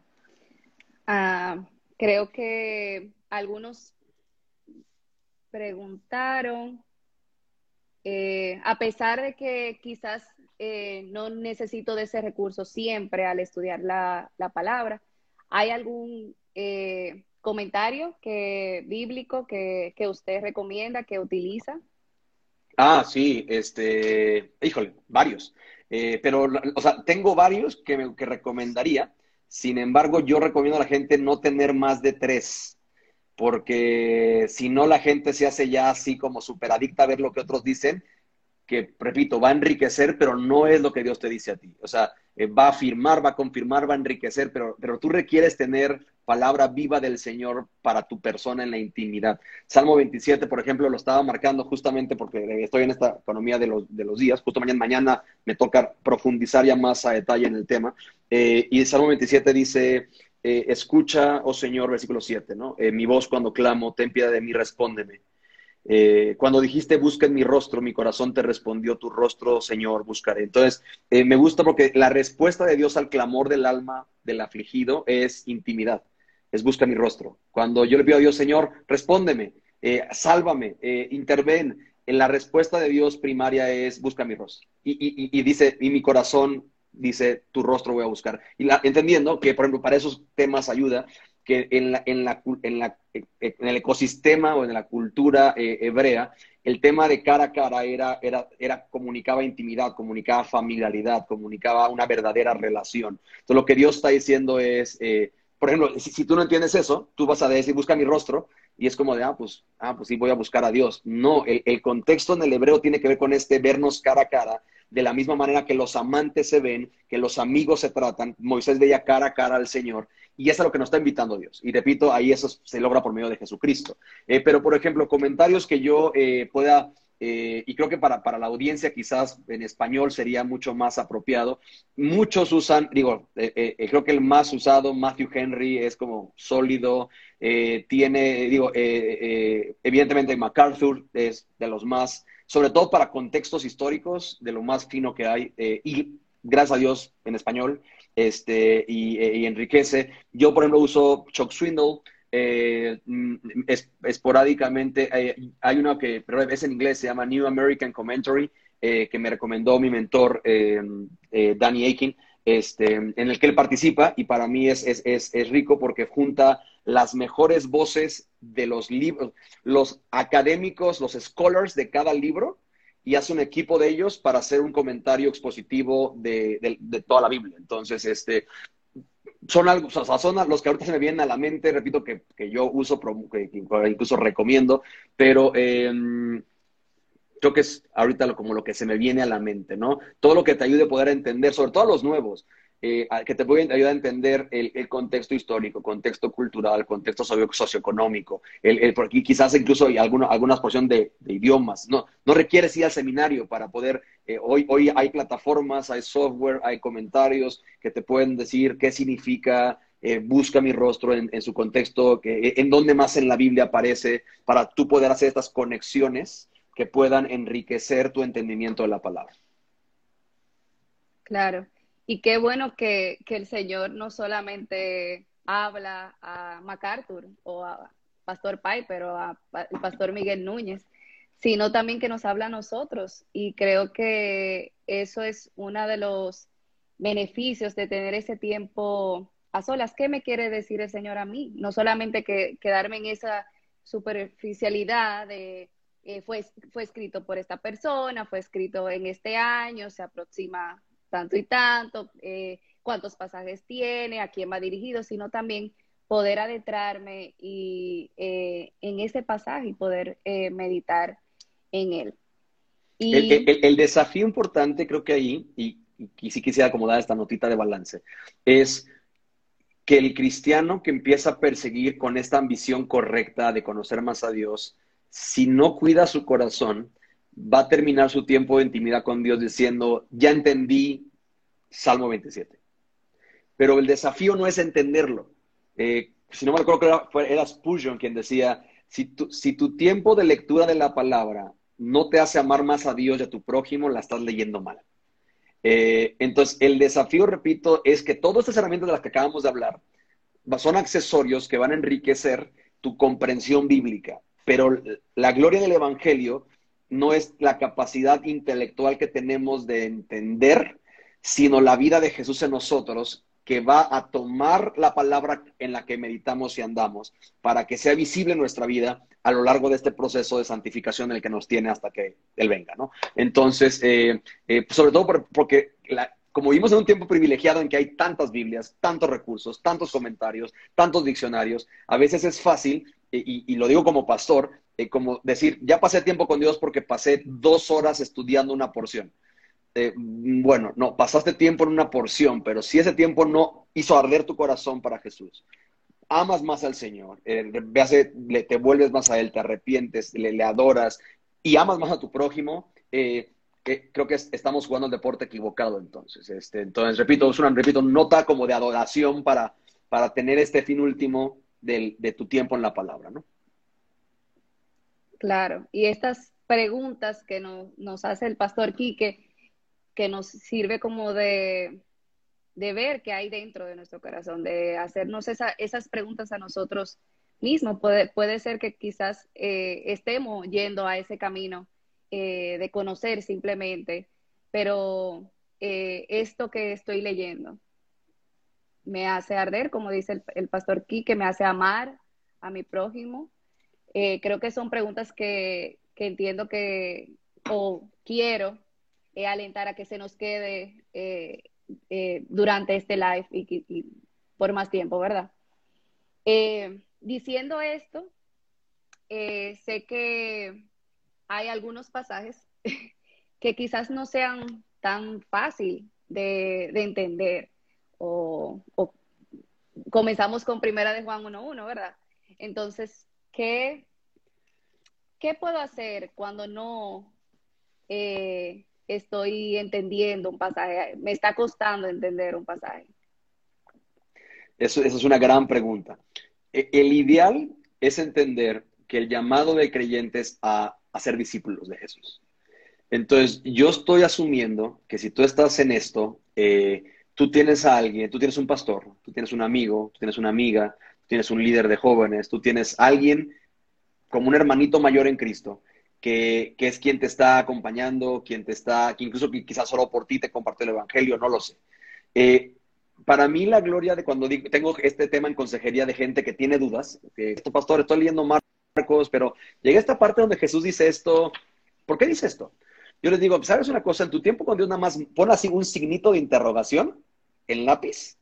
Ah, creo que algunos preguntaron, eh, a pesar de que quizás eh, no necesito de ese recurso siempre al estudiar la, palabra, ¿hay algún eh, comentario que, bíblico que, que usted recomienda, que utiliza? Ah, sí, este, híjole, varios. pero, o sea, tengo varios que, me, que recomendaría. Sin embargo, yo recomiendo a la gente no tener más de tres, porque si no la gente se hace ya así como súper adicta a ver lo que otros dicen, que, repito, va a enriquecer, pero no es lo que Dios te dice a ti. O sea, eh, va a afirmar, va a confirmar, va a enriquecer, pero, pero tú requieres tener palabra viva del Señor para tu persona en la intimidad. Salmo 27, por ejemplo, lo estaba marcando justamente porque estoy en esta economía de los, de los días. Justo mañana, me toca profundizar ya más a detalle en el tema. Eh, y Salmo 27 dice, eh, escucha, oh Señor, versículo 7, ¿no? Eh, mi voz cuando clamo, ten piedad de mí, respóndeme. Cuando dijiste busca en mi rostro, mi corazón te respondió, tu rostro, Señor, buscaré. Entonces, me gusta porque la respuesta de Dios al clamor del alma del afligido es intimidad es busca mi rostro. Cuando yo le pido a Dios, Señor, respóndeme, eh, sálvame, eh, interven, en la respuesta de Dios primaria es busca mi rostro. Y, dice, y mi corazón dice, tu rostro voy a buscar. Y entendiendo que, por ejemplo, para esos temas ayuda que en, la, en, la, en, la, en el ecosistema o en la cultura eh, hebrea, el tema de cara a cara era, era, era, comunicaba intimidad, comunicaba familiaridad, comunicaba una verdadera relación. Entonces, lo que Dios está diciendo es, por ejemplo, si, tú no entiendes eso, tú vas a decir, busca mi rostro, y es como de, ah, pues, ah, pues sí, voy a buscar a Dios. No, el, el, contexto en el hebreo tiene que ver con este vernos cara a cara, de la misma manera que los amantes se ven, que los amigos se tratan. Moisés veía cara a cara al Señor, y eso es lo que nos está invitando Dios. Y repito, ahí eso se logra por medio de Jesucristo. Eh, pero, por ejemplo, comentarios que yo eh, pueda eh, y creo que para, para, la audiencia quizás en español sería mucho más apropiado. Muchos usan, digo, creo que el más usado, Matthew Henry, es como sólido, tiene, digo, evidentemente MacArthur es de los más, sobre todo para contextos históricos, de lo más fino que hay, y gracias a Dios en español, este, y, y enriquece. Yo, por ejemplo, uso Chuck Swindle, eh, mm, esporádicamente, eh, hay uno que pero es en inglés, se llama New American Commentary, eh, que me recomendó mi mentor Danny Aiken, este, en el que él participa y para mí es, es, es, es rico porque junta las mejores voces de los libros, los académicos, los scholars de cada libro y hace un equipo de ellos para hacer un comentario expositivo de, de, toda la Biblia. Entonces, este, son algo, o los que ahorita se me vienen a la mente, repito, que, que yo uso, que incluso recomiendo, pero eh, creo que es ahorita lo, como lo que se me viene a la mente, ¿no? Todo lo que te ayude a poder entender, sobre todo a los nuevos, eh, que te pueden ayudar a entender el, contexto histórico, contexto cultural, contexto socioeconómico, el, el, porque quizás incluso hay alguna, algunas porción de, de, idiomas. No, no requieres ir al seminario para poder, eh, hoy, hoy hay plataformas, hay software, hay comentarios que te pueden decir qué significa, eh, busca mi rostro en, en su contexto, que, en dónde más en la Biblia aparece, para tú poder hacer estas conexiones que puedan enriquecer tu entendimiento de la palabra. Claro. Y qué bueno que, que el Señor no solamente habla a MacArthur o a Pastor Piper o a Pastor Miguel Núñez, sino también que nos habla a nosotros. Y creo que eso es uno de los beneficios de tener ese tiempo a solas. ¿Qué me quiere decir el Señor a mí? No solamente que quedarme en esa superficialidad de eh, fue, fue escrito por esta persona, fue escrito en este año, se aproxima tanto y tanto, eh, cuántos pasajes tiene, a quién va dirigido, sino también poder adentrarme y, eh, en ese pasaje y poder eh, meditar en él. Y... El, desafío importante creo que ahí, y, y sí quisiera acomodar esta notita de balance, es que el cristiano que empieza a perseguir con esta ambición correcta de conocer más a Dios, si no cuida su corazón, va a terminar su tiempo de intimidad con Dios diciendo, ya entendí Salmo 27. Pero el desafío no es entenderlo. Eh, si no me acuerdo, que era, Spurgeon quien decía, si tu, si tu tiempo de lectura de la palabra no te hace amar más a Dios y a tu prójimo, la estás leyendo mal. Eh, entonces, el desafío, repito, es que todas estas herramientas de las que acabamos de hablar son accesorios que van a enriquecer tu comprensión bíblica, pero la gloria del Evangelio no es la capacidad intelectual que tenemos de entender, sino la vida de Jesús en nosotros que va a tomar la palabra en la que meditamos y andamos para que sea visible nuestra vida a lo largo de este proceso de santificación en el que nos tiene hasta que Él venga, ¿no? Entonces, eh, eh, sobre todo porque, como vivimos en un tiempo privilegiado en que hay tantas Biblias, tantos recursos, tantos comentarios, tantos diccionarios, a veces es fácil, y, lo digo como pastor, eh, como decir, ya pasé tiempo con Dios porque pasé dos horas estudiando una porción. bueno, no, pasaste tiempo en una porción, pero si ese tiempo no hizo arder tu corazón para Jesús, amas más al Señor, eh, te vuelves más a Él, te arrepientes, le, adoras y amas más a tu prójimo, eh, creo que estamos jugando el deporte equivocado entonces. Este, entonces, repito, es una repito, nota como de adoración para, para tener este fin último de tu tiempo en la palabra, ¿no? Claro, y estas preguntas que nos hace el pastor Quique, que nos sirve como de, de ver qué hay dentro de nuestro corazón, de hacernos esas preguntas a nosotros mismos. Puede, puede ser que quizás eh, estemos yendo a ese camino eh, de conocer simplemente, pero eh, esto que estoy leyendo me hace arder, como dice el, el pastor que me hace amar a mi prójimo. Creo que son preguntas que, que entiendo que, o quiero alentar a que se nos quede eh, durante este live y, por más tiempo, ¿verdad? Eh, diciendo esto, eh, sé que hay algunos pasajes que quizás no sean tan fácil de, entender o, comenzamos con primera de Juan 1.1, ¿verdad? Entonces, ¿qué, ¿qué puedo hacer cuando no estoy entendiendo un pasaje, me está costando entender un pasaje? Eso, esa es una gran pregunta. E, el ideal es entender que el llamado de creyentes a, a ser discípulos de Jesús. Entonces, yo estoy asumiendo que si tú estás en esto, eh, tú tienes a alguien, tú tienes un pastor, tú tienes un amigo, tú tienes una amiga, tienes un líder de jóvenes, tú tienes alguien como un hermanito mayor en Cristo que, es quien te está acompañando, quien te está, que incluso quizás solo por ti te comparte el Evangelio, no lo sé. Eh, para mí la gloria de cuando tengo este tema en consejería de gente que tiene dudas, que esto pastor, estoy leyendo Marcos, pero llega esta parte donde Jesús dice esto, ¿por qué dice esto? Yo les digo, ¿sabes una cosa? En tu tiempo con Dios nada más pon así un signito de interrogación en lápiz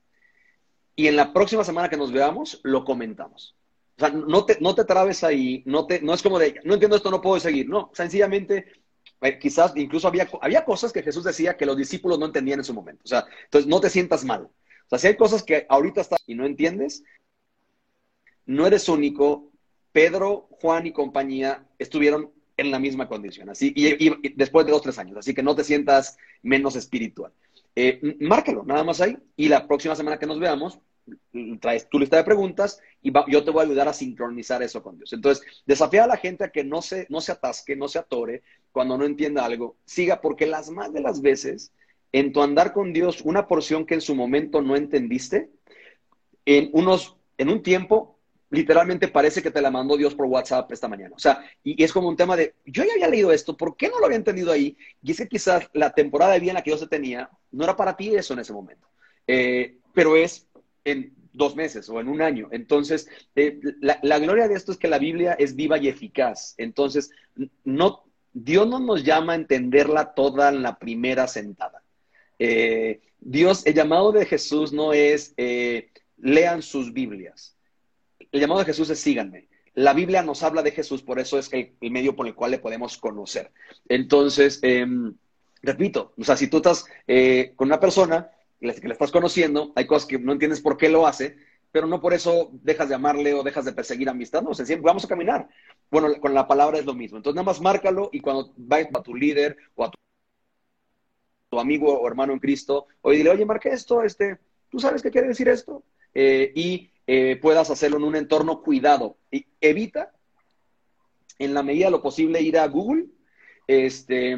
y en la próxima semana que nos veamos lo comentamos. O sea, no te, no te trabes ahí, no, te, no es como de, no entiendo esto, no puedo seguir. No, sencillamente, eh, quizás incluso había, había cosas que Jesús decía que los discípulos no entendían en su momento. O sea, entonces no te sientas mal. O sea, si hay cosas que ahorita estás y no entiendes, no eres único. Pedro, Juan y compañía estuvieron en la misma condición, así, y, después de dos, tres años. Así que no te sientas menos espiritual. Eh, márcalo, nada más ahí. Y la próxima semana que nos veamos, traes tu lista de preguntas y yo te voy a ayudar a sincronizar eso con Dios. Entonces, desafía a la gente a que no se, no se atasque, no se atore cuando no entienda algo, siga, porque las más de las veces, en tu andar con Dios, una porción que en su momento no entendiste, en unos, en un tiempo, literalmente parece que te la mandó Dios por WhatsApp esta mañana. O sea, y, es como un tema de, yo ya había leído esto, ¿por qué no lo había entendido ahí? Y es que quizás la temporada de vida en la que Dios se tenía, no era para ti eso en ese momento. Eh, pero es en dos meses o en un año. Entonces, eh, la, gloria de esto es que la Biblia es viva y eficaz. Entonces, no, Dios no nos llama a entenderla toda en la primera sentada. Eh, Dios, el llamado de Jesús no es lean sus Biblias. El llamado de Jesús es síganme. La Biblia nos habla de Jesús, por eso es el, medio por el cual le podemos conocer. Entonces, em, repito, o sea, si tú estás eh, con una persona que le estás conociendo, hay cosas que no entiendes por qué lo hace, pero no por eso dejas de amarle o dejas de perseguir amistad, no, o siempre vamos a caminar. Bueno, con la palabra es lo mismo. Entonces, nada más márcalo y cuando vayas a tu líder o a tu, amigo o hermano en Cristo, oye, dile, oye, marca esto, este, ¿tú sabes qué quiere decir esto? Eh, y eh, puedas hacerlo en un entorno cuidado. Y evita, en la medida de lo posible, ir a Google este,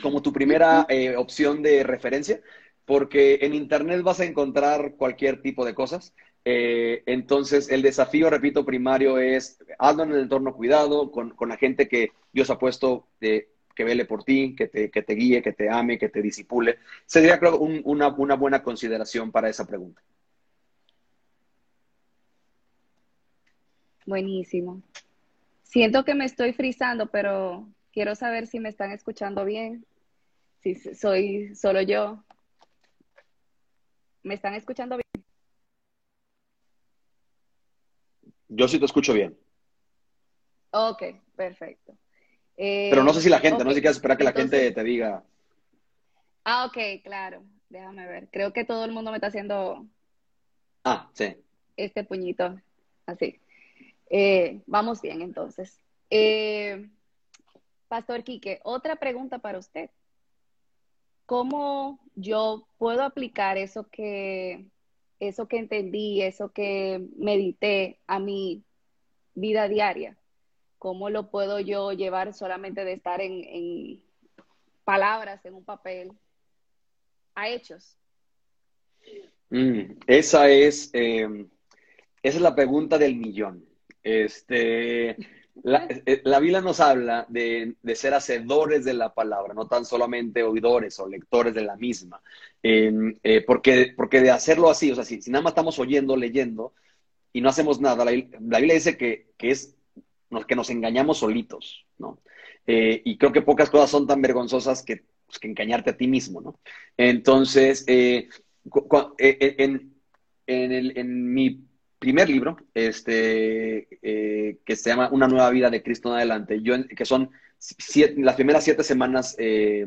como tu primera eh, opción de referencia, porque en Internet vas a encontrar cualquier tipo de cosas. Eh, entonces, el desafío, repito, primario es hazlo en el entorno cuidado, con, la gente que Dios ha puesto de, que vele por ti, que te, que te guíe, que te ame, que te disipule. Sería, creo, una, una buena consideración para esa pregunta. Buenísimo. Siento que me estoy frizando, pero quiero saber si me están escuchando bien, si soy solo yo. ¿Me están escuchando bien? Yo sí te escucho bien. Ok, perfecto. Pero no sé si la gente, no sé si quieres esperar que la gente te diga. Ah, ok, claro. Déjame ver. Creo que todo el mundo me está haciendo. Ah, sí. Este puñito, así. Eh, vamos bien, entonces. Eh, Pastor Quique, otra pregunta para usted. ¿Cómo yo puedo aplicar eso que, eso que entendí, eso que medité a mi vida diaria? ¿Cómo lo puedo yo llevar solamente de estar en, palabras, en un papel, a hechos? Mm, esa es, eh, esa es la pregunta del millón. Este, eh, la, Biblia nos habla de, ser hacedores de la palabra, no tan solamente oidores o lectores de la misma. Eh, porque, porque de hacerlo así, o sea, si, nada más estamos oyendo, leyendo y no hacemos nada, la, Biblia dice que, es que nos engañamos solitos, ¿no? Eh, y creo que pocas cosas son tan vergonzosas que, pues, que engañarte a ti mismo, ¿no? Entonces, en, en, en mi primer libro, este, eh, que se llama Una nueva vida de Cristo en adelante, yo, que son las primeras siete semanas eh,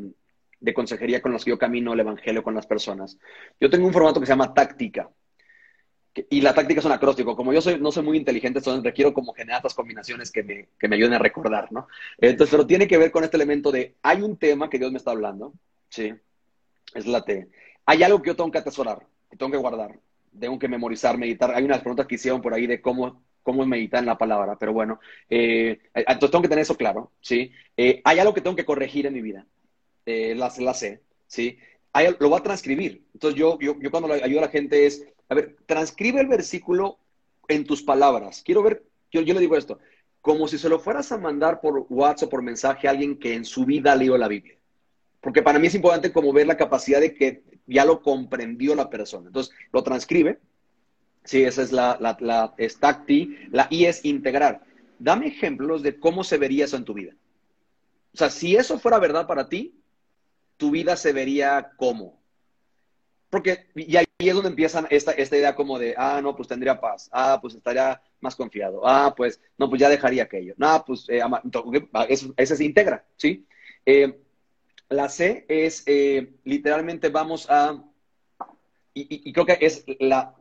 de consejería con las que yo camino el Evangelio con las personas. Yo tengo un formato que se llama táctica. y la táctica es un acróstico. Como yo soy, no soy muy inteligente, entonces requiero como generar estas combinaciones que me, que me ayuden a recordar, ¿no? Entonces, pero tiene que ver con este elemento de, hay un tema que Dios me está hablando, ¿sí? Es la T. Hay algo que yo tengo que atesorar, que tengo que guardar tengo que memorizar, meditar. Hay unas preguntas que hicieron por ahí de cómo, cómo meditar en la palabra, pero bueno, eh, entonces tengo que tener eso claro, ¿sí? Eh, hay algo que tengo que corregir en mi vida, eh, la, la sé, ¿sí? Hay, lo voy a transcribir. Entonces yo, yo, yo cuando ayudo a la gente es, a ver, transcribe el versículo en tus palabras. Quiero ver, yo, yo le digo esto, como si se lo fueras a mandar por WhatsApp o por mensaje a alguien que en su vida leyó la Biblia. Porque para mí es importante como ver la capacidad de que ya lo comprendió la persona. Entonces, lo transcribe. Sí, esa es la, la, la La I es integrar. Dame ejemplos de cómo se vería eso en tu vida. O sea, si eso fuera verdad para ti, tu vida se vería como. Porque, y ahí es donde empiezan esta, esta idea como de, ah, no, pues tendría paz, ah, pues estaría más confiado, ah, pues, no, pues ya dejaría aquello, no, pues, eh, eso, se integra, ¿sí? Eh, la C es eh, literalmente vamos a, y, creo que es la,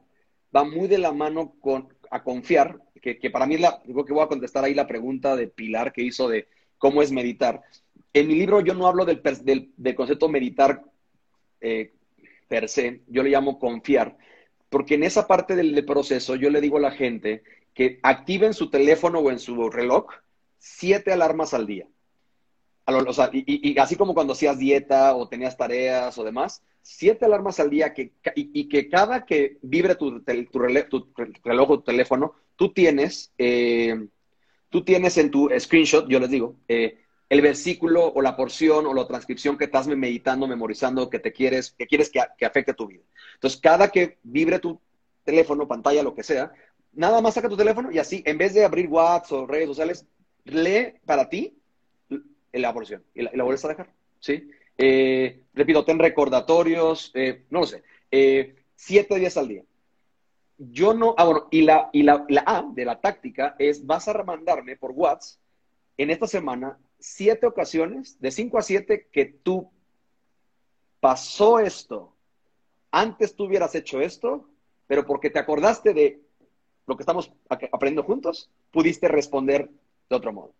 va muy de la mano con, a confiar, que, para mí la, creo que voy a contestar ahí la pregunta de Pilar que hizo de cómo es meditar. En mi libro yo no hablo del, del, concepto meditar eh, per se, yo le llamo confiar, porque en esa parte del, proceso yo le digo a la gente que activen su teléfono o en su reloj siete alarmas al día y, así como cuando hacías dieta o tenías tareas o demás, siete alarmas al día que, y, que cada que vibre tu, tu, tu, reloj o tu teléfono, tú tienes, eh, tú tienes en tu screenshot, yo les digo, eh, el versículo o la porción o la transcripción que estás meditando, memorizando, que te quieres, que quieres que, que afecte tu vida. Entonces, cada que vibre tu teléfono, pantalla, lo que sea, nada más saca tu teléfono y así, en vez de abrir WhatsApp o redes sociales, lee para ti la porción y la, vuelves a dejar, ¿sí? Eh, repito, ten recordatorios, eh, no lo sé, eh, siete días al día. Yo no, ah, y la, y la, la A de la táctica es, vas a mandarme por WhatsApp en esta semana siete ocasiones, de cinco a siete, que tú pasó esto, antes tú hubieras hecho esto, pero porque te acordaste de lo que estamos aprendiendo juntos, pudiste responder de otro modo.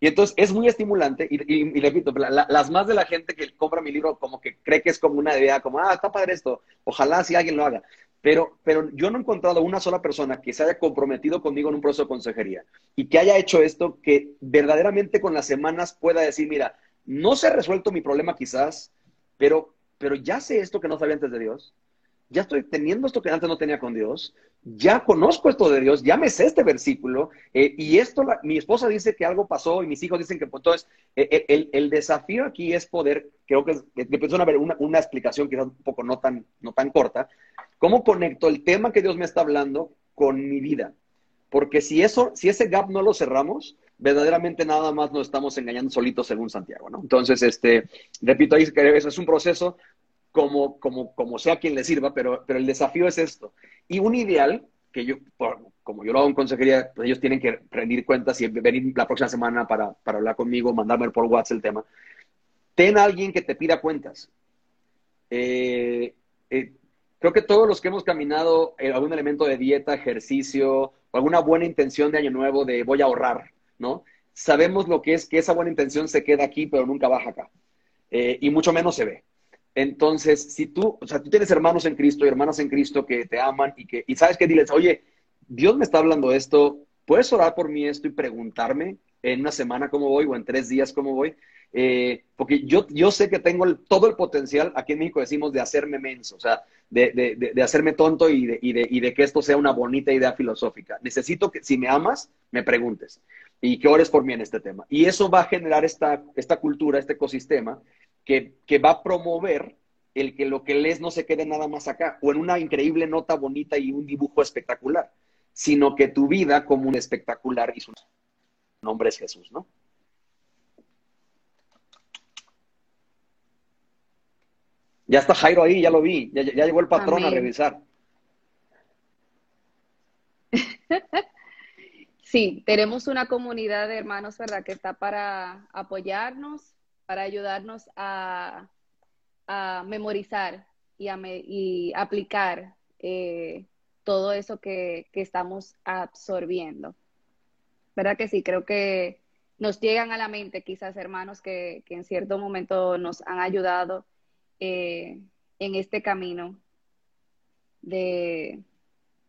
Y entonces es muy estimulante, y, repito, las más de la gente que compra mi libro como que cree que es como una idea, como, ah, está padre esto, ojalá si alguien lo haga. Pero, pero yo no he encontrado una sola persona que se haya comprometido conmigo en un proceso de consejería y que haya hecho esto que verdaderamente con las semanas pueda decir, mira, no se ha resuelto mi problema quizás, pero, pero ya sé esto que no sabía antes de Dios, ya estoy teniendo esto que antes no tenía con Dios, ya conozco esto de Dios, ya me sé este versículo, eh, y esto, mi esposa dice que algo pasó y mis hijos dicen que, pues, entonces, eh, eh, el, el, desafío aquí es poder, creo que, es, una, una, explicación quizás un poco no tan, no tan corta, cómo conecto el tema que Dios me está hablando con mi vida. Porque si eso, si ese gap no lo cerramos, verdaderamente nada más nos estamos engañando solitos según Santiago, ¿no? Entonces, este, repito, ahí es un proceso como, como, como sea quien le sirva, pero, pero el desafío es esto. Y un ideal, que yo, como yo lo hago en consejería, pues ellos tienen que rendir cuentas y venir la próxima semana para, para hablar conmigo, mandarme por WhatsApp el tema. Ten a alguien que te pida cuentas. Eh, eh, creo que todos los que hemos caminado en algún elemento de dieta, ejercicio, o alguna buena intención de año nuevo de voy a ahorrar, ¿no? Sabemos lo que es que esa buena intención se queda aquí, pero nunca baja acá. Eh, y mucho menos se ve. Entonces, si tú, o sea, tú tienes hermanos en Cristo y hermanas en Cristo que te aman y que, y sabes que diles, oye, Dios me está hablando esto, ¿puedes orar por mí esto y preguntarme en una semana cómo voy o en tres días cómo voy? Eh, porque yo, yo sé que tengo todo el potencial, aquí en México decimos, de hacerme menso, o sea, de, de, de, hacerme tonto y de, y, y de, que esto sea una bonita idea filosófica. Necesito que, si me amas, me preguntes y que ores por mí en este tema. Y eso va a generar esta, esta cultura, este ecosistema que, va a promover el que lo que lees no se quede nada más acá o en una increíble nota bonita y un dibujo espectacular, sino que tu vida como un espectacular y su nombre es Jesús, ¿no? Ya está Jairo ahí, ya lo vi, ya, llegó el patrón a revisar. Sí, tenemos una comunidad de hermanos, ¿verdad?, que está para apoyarnos para ayudarnos a, memorizar y, a y aplicar eh, todo eso que, estamos absorbiendo. ¿Verdad que sí? Creo que nos llegan a la mente quizás hermanos que, en cierto momento nos han ayudado eh, en este camino de,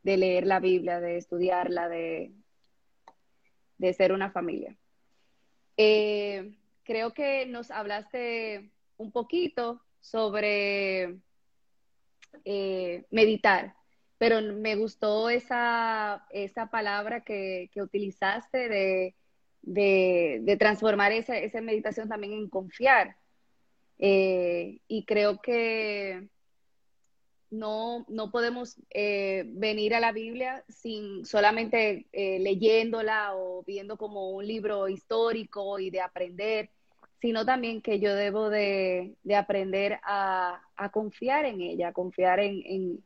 leer la Biblia, de estudiarla, de, de ser una familia. Eh, creo que nos hablaste un poquito sobre eh, meditar, pero me gustó esa, esa palabra que, utilizaste de, transformar esa, esa, meditación también en confiar. Eh, y creo que no, no podemos eh, venir a la Biblia sin solamente leyéndola o viendo como un libro histórico y de aprender, sino también que yo debo de, aprender a, confiar en ella, a confiar en,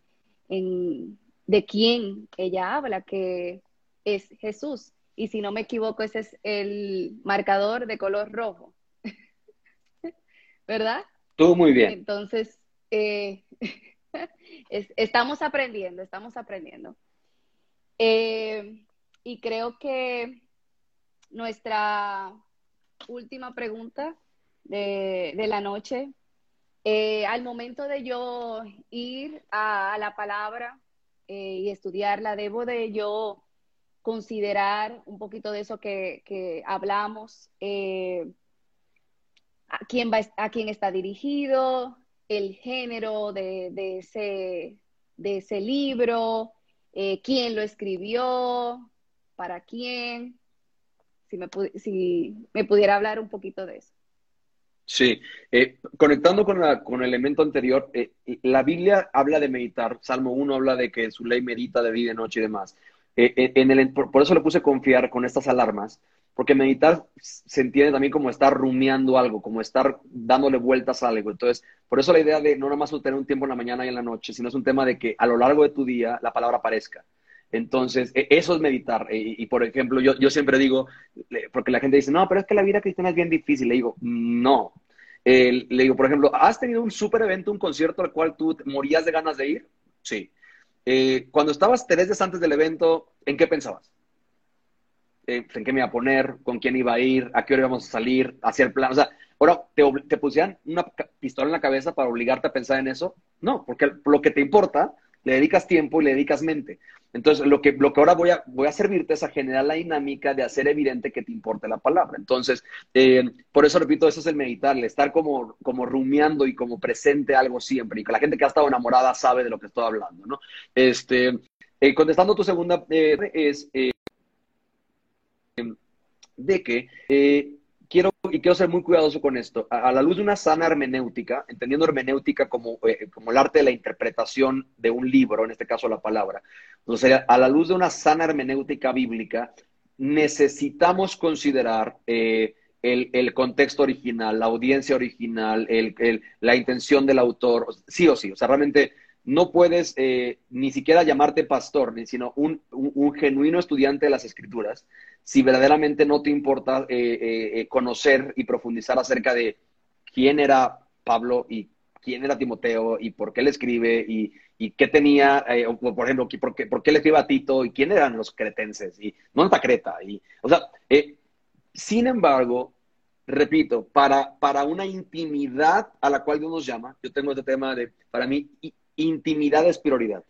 de quién ella habla, que es Jesús. Y si no me equivoco, ese es el marcador de color rojo. ¿Verdad? Tú muy bien. Entonces, eh, estamos aprendiendo, estamos aprendiendo. Eh, y creo que nuestra última pregunta de, la noche. Eh, al momento de yo ir a, la palabra eh, y estudiarla, debo de yo considerar un poquito de eso que, hablamos, eh, a, quién va, a quién está dirigido, el género de, ese, de ese libro, quién lo escribió, para quién si me, pudiera hablar un poquito de eso. Sí, eh, conectando con, el elemento anterior, eh, la Biblia habla de meditar, Salmo 1 habla de que su ley medita de día y de noche y demás. Eh, en el, por, eso le puse confiar con estas alarmas, porque meditar se entiende también como estar rumiando algo, como estar dándole vueltas a algo. Entonces, por eso la idea de no nomás tener un tiempo en la mañana y en la noche, sino es un tema de que a lo largo de tu día la palabra aparezca. Entonces, e, eso es meditar. E, y, por ejemplo, yo, yo, siempre digo, porque la gente dice, no, pero es que la vida cristiana es bien difícil. Le digo, no. le digo, por ejemplo, ¿has tenido un super evento, un concierto al cual tú morías de ganas de ir? Sí. Eh, cuando estabas tres días antes del evento, ¿en qué pensabas? Eh, ¿En qué me iba a poner? ¿Con quién iba a ir? ¿A qué hora íbamos a salir? ¿Hacia el plan? O sea, ahora, ¿te, ¿te pusieran una pistola en la cabeza para obligarte a pensar en eso? No, porque lo que te importa, le dedicas tiempo y le dedicas mente. Entonces, lo que, lo que ahora voy a, voy a servirte es a generar la dinámica de hacer evidente que te importe la palabra. Entonces, eh, por eso repito, eso es el meditar, el estar como, como rumiando y como presente algo siempre. Y que la gente que ha estado enamorada sabe de lo que estoy hablando, ¿no? Este, eh, contestando tu segunda, eh, es de que y quiero ser muy cuidadoso con esto, a, la luz de una sana hermenéutica, entendiendo hermenéutica como, eh, como el arte de la interpretación de un libro, en este caso la palabra, entonces, a la luz de una sana hermenéutica bíblica, necesitamos considerar eh, el, contexto original, la audiencia original, el, la intención del autor, sí o sí, o sea, realmente no puedes eh, ni siquiera llamarte pastor, sino un, un, genuino estudiante de las escrituras, si verdaderamente no te importa eh, eh, conocer y profundizar acerca de quién era Pablo y quién era Timoteo y por qué le escribe y, qué tenía, por ejemplo, por qué, por qué le escribe a Tito y quién eran los cretenses y no está Creta. Y, o sea, sin embargo, repito, para, para una intimidad a la cual Dios nos llama, yo tengo este tema de, para mí, intimidad es prioridad.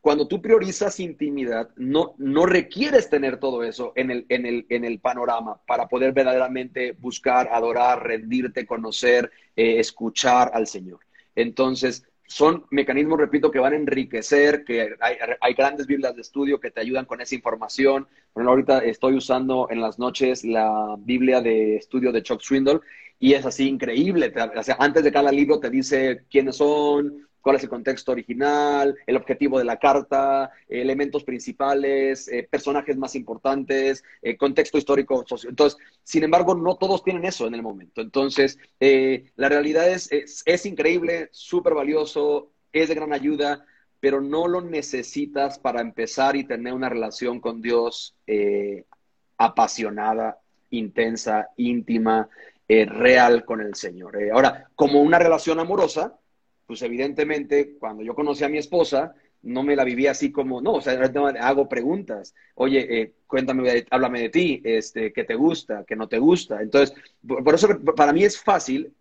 Cuando tú priorizas intimidad, no, no requieres tener todo eso en el, en, el, en el panorama para poder verdaderamente buscar, adorar, rendirte, conocer, eh, escuchar al Señor. Entonces, son mecanismos, repito, que van a enriquecer, que hay, grandes Biblias de estudio que te ayudan con esa información. Bueno, ahorita estoy usando en las noches la Biblia de estudio de Chuck Swindle y es así increíble. Antes de cada libro te dice quiénes son, cuál es el contexto original, el objetivo de la carta, elementos principales, eh, personajes más importantes, eh, contexto histórico, socio. Entonces, sin embargo, no todos tienen eso en el momento. Entonces, eh, la realidad es, es, increíble, súper valioso, es de gran ayuda, pero no lo necesitas para empezar y tener una relación con Dios apasionada, intensa, íntima, real con el Señor. ahora, como una relación amorosa, pues evidentemente cuando yo conocí a mi esposa, no me la vivía así como, no, o sea, hago preguntas, oye, eh, cuéntame, háblame de ti, este, qué te gusta, qué no te gusta. Entonces, por, eso para mí es fácil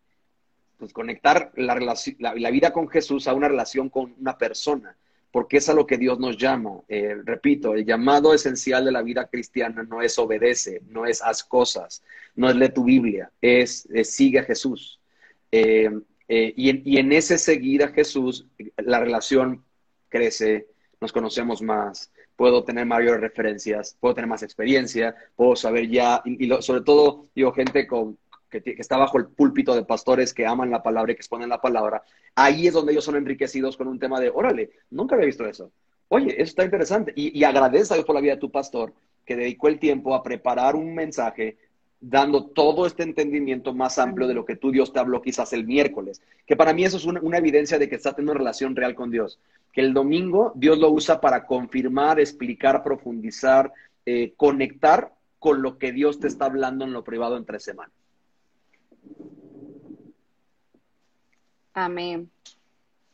pues, conectar la, la, vida con Jesús a una relación con una persona, porque es a lo que Dios nos llama. Eh, repito, el llamado esencial de la vida cristiana no es obedece, no es haz cosas, no es lee tu Biblia, es, sigue a Jesús. Eh, eh, y, en, ese seguir Jesús, la relación crece, nos conocemos más, puedo tener mayores referencias, puedo tener más experiencia, puedo saber ya, y, sobre todo, digo, gente con, que, está bajo el púlpito de pastores que aman la palabra y que exponen la palabra, ahí es donde ellos son enriquecidos con un tema de, órale, nunca había visto eso. Oye, eso está interesante. Y, y agradece a Dios por la vida de tu pastor que dedicó el tiempo a preparar un mensaje dando todo este entendimiento más amplio de lo que tú Dios te habló quizás el miércoles, que para mí eso es una, evidencia de que estás teniendo una relación real con Dios, que el domingo Dios lo usa para confirmar, explicar, profundizar, eh, conectar con lo que Dios te está hablando en lo privado en tres semanas. Amén.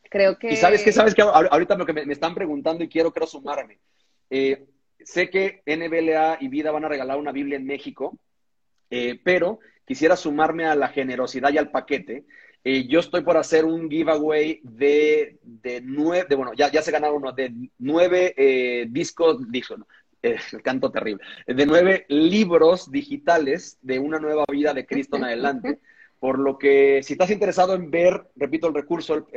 Creo que... Y sabes que, sabes que ahorita lo que me, están preguntando y quiero, quiero sumarme. Eh, sé que NBLA y Vida van a regalar una Biblia en México eh, pero quisiera sumarme a la generosidad y al paquete. Eh, yo estoy por hacer un giveaway de, de nueve, bueno, ya, ya se ganaron uno, de nueve eh, discos, dijo, el canto terrible, de nueve libros digitales de una nueva vida de Cristo en adelante. Por lo que si estás interesado en ver, repito, el recurso,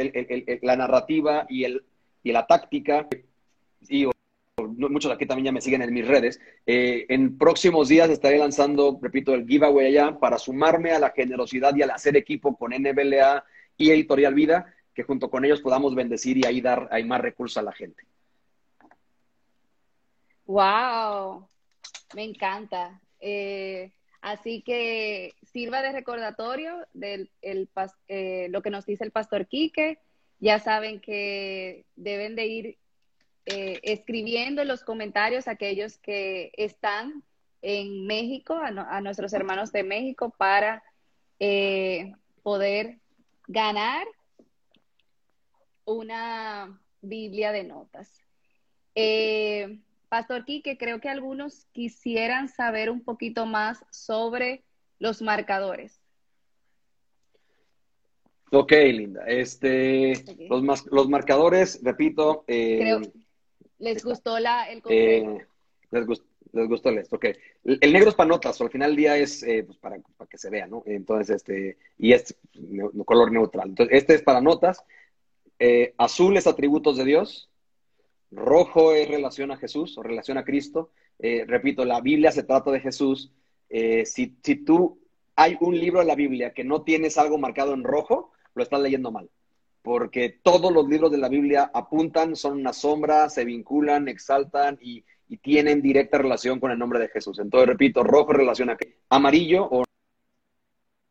la narrativa y, el, y la táctica, y muchos aquí también ya me siguen en mis redes. Eh, en próximos días estaré lanzando, repito, el giveaway allá para sumarme a la generosidad y al hacer equipo con NBLA y Editorial Vida, que junto con ellos podamos bendecir y ahí dar más recursos a la gente. ¡Wow! Me encanta. Eh, así que sirva de recordatorio de eh, lo que nos dice el pastor Quique. Ya saben que deben de ir eh, escribiendo en los comentarios aquellos que están en México, a, nuestros hermanos de México, para eh, poder ganar una Biblia de notas. Eh, Pastor Quique, creo que algunos quisieran saber un poquito más sobre los marcadores. Ok, Linda. Este, los, los marcadores, repito. Eh, les gustó la, el eh, les, gustó, les gustó esto. Ok. El, negro es para notas, o al final del día es eh, pues para, para, que se vea, ¿no? Entonces, este, y es color neutral. Entonces, este es para notas. Eh, azul es atributos de Dios. Rojo es relación a Jesús o relación a Cristo. repito, la Biblia se trata de Jesús. si, si tú hay un libro de la Biblia que no tienes algo marcado en rojo, lo estás leyendo mal. Porque todos los libros de la Biblia apuntan, son una sombra, se vinculan, exaltan y, tienen directa relación con el nombre de Jesús. Entonces, repito, rojo relaciona a amarillo o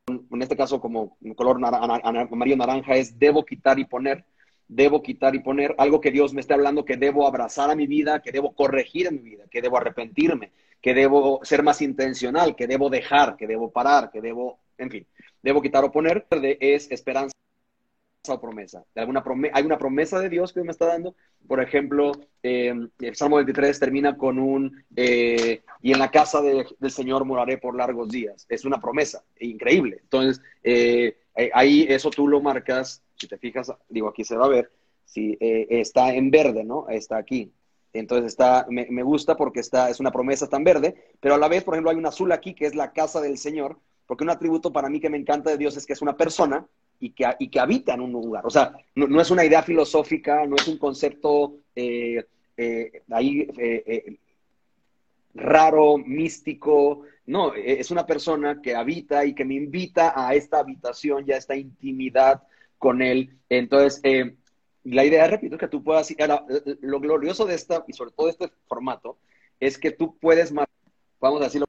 en este caso como color amarillo naranja es debo quitar y poner, debo quitar y poner algo que Dios me esté hablando que debo abrazar a mi vida, que debo corregir en mi vida, que debo arrepentirme, que debo ser más intencional, que debo dejar, que debo parar, que debo, en fin, debo quitar o poner, es esperanza o promesa. Hay una promesa de Dios que me está dando. Por ejemplo, eh, el Salmo 23 termina con un, eh, y en la casa del Señor moraré por largos días. Es una promesa increíble. Entonces, eh, ahí eso tú lo marcas, si te fijas, digo, aquí se va a ver, si está en verde, ¿no? Está aquí. Entonces está, me, me, gusta porque está, es una promesa tan verde, pero a la vez, por ejemplo, hay un azul aquí que es la casa del Señor, porque un atributo para mí que me encanta de Dios es que es una persona y que, y que habita en un lugar. O sea, no, es una idea filosófica, no es un concepto eh, eh, ahí eh, raro, místico, no, es una persona que habita y que me invita a esta habitación y a esta intimidad con él. Entonces, la idea, repito, es que tú puedas, ahora, lo glorioso de esta, y sobre todo de este formato, es que tú puedes, vamos a decirlo,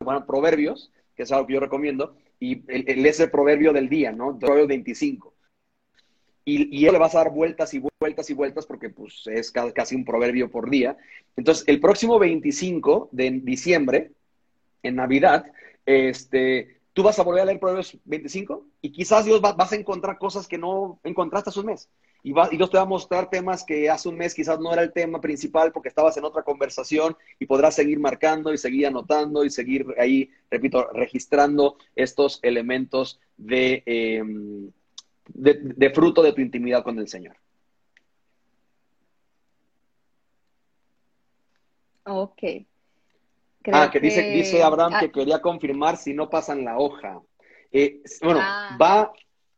bueno, proverbios, que es algo que yo recomiendo, y es el proverbio del día, ¿no? Proverbio 25. Y, y él le vas a dar vueltas y vueltas y vueltas porque pues es casi un proverbio por día. Entonces, el próximo 25 de diciembre, en Navidad, este, tú vas a volver a leer Proverbios 25 y quizás Dios va, vas a encontrar cosas que no encontraste hace un mes y, Dios te va a mostrar temas que hace un mes quizás no era el tema principal porque estabas en otra conversación y podrás seguir marcando y seguir anotando y seguir ahí, repito, registrando estos elementos de, em, de, fruto de tu intimidad con el Señor. Ok. ah, que, Dice, dice Abraham que ah. quería confirmar si no pasan la hoja. Eh, bueno, ah. va,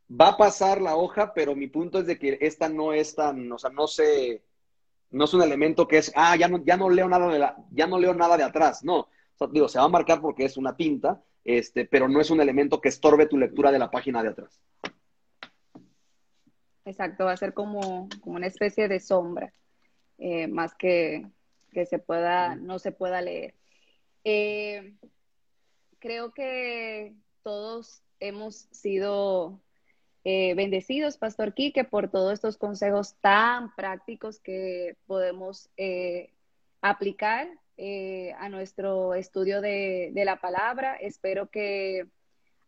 va a pasar la hoja, pero mi punto es de que esta no es tan, o sea, no se, no es un elemento que es, ah, ya no, ya no leo nada de la, ya no leo nada de atrás, no. Digo, se va a marcar porque es una tinta, este, pero no es un elemento que estorbe tu lectura de la página de atrás. Exacto, va a ser como, como una especie de sombra, eh, más que que se pueda, no se pueda leer. Eh, creo que todos hemos sido eh, bendecidos, Pastor Quique, por todos estos consejos tan prácticos que podemos eh, aplicar eh, a nuestro estudio de, la palabra. Espero que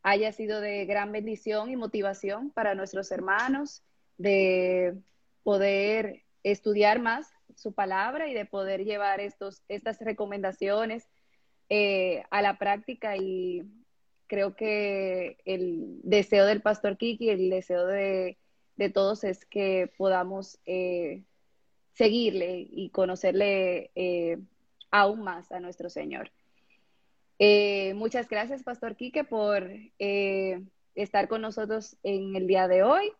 haya sido de gran bendición y motivación para nuestros hermanos de poder estudiar más su palabra y de poder llevar estos, estas recomendaciones a la práctica y creo que el deseo del pastor Kiki, el deseo de, todos es que podamos eh, seguirle y conocerle eh, aún más a nuestro Señor. Eh, muchas gracias, Pastor Quique, por estar con nosotros en el día de hoy.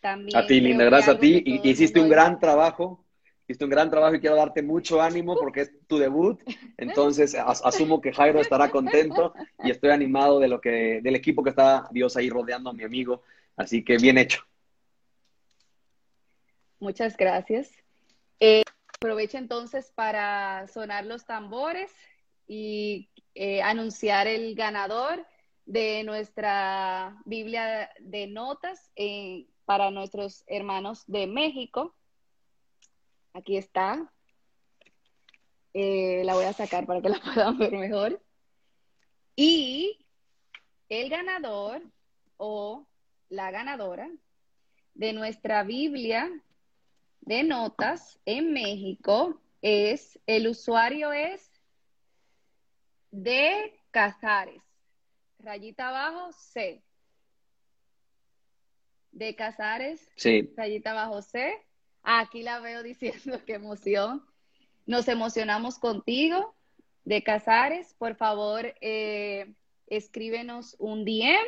También a ti, Linda, gracias a ti. Y, hiciste un gran trabajo hiciste un gran trabajo y quiero darte mucho ánimo porque es tu debut. Entonces, asumo que Jairo estará contento y estoy animado de lo que, del equipo que está Dios ahí rodeando a mi amigo. Así que bien hecho. Muchas gracias. Eh, aprovecho entonces para sonar los tambores y eh, anunciar el ganador de nuestra Biblia de notas eh, para nuestros hermanos de México. Aquí está. Eh, la voy a sacar para que la puedan ver mejor. Y el ganador o la ganadora de nuestra Biblia de notas en México es, el usuario es de Casares, rayita abajo C. De Casares, sí. rayita abajo C. Aquí la veo diciendo qué emoción. Nos emocionamos contigo. De Casares, por favor, eh, escríbenos un DM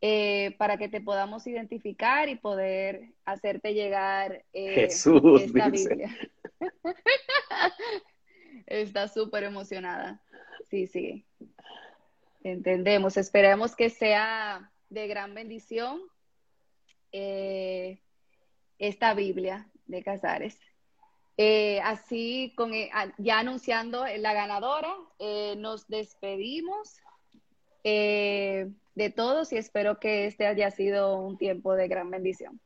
eh, para que te podamos identificar y poder hacerte llegar eh, Jesús, esta Biblia. Está súper emocionada. Sí, sí. Entendemos. Esperemos que sea de gran bendición eh, esta Biblia de Casares. así, con, ya anunciando la ganadora, nos despedimos de todos y espero que este haya sido un tiempo de gran bendición.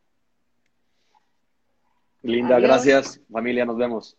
Linda, gracias familia, nos vemos.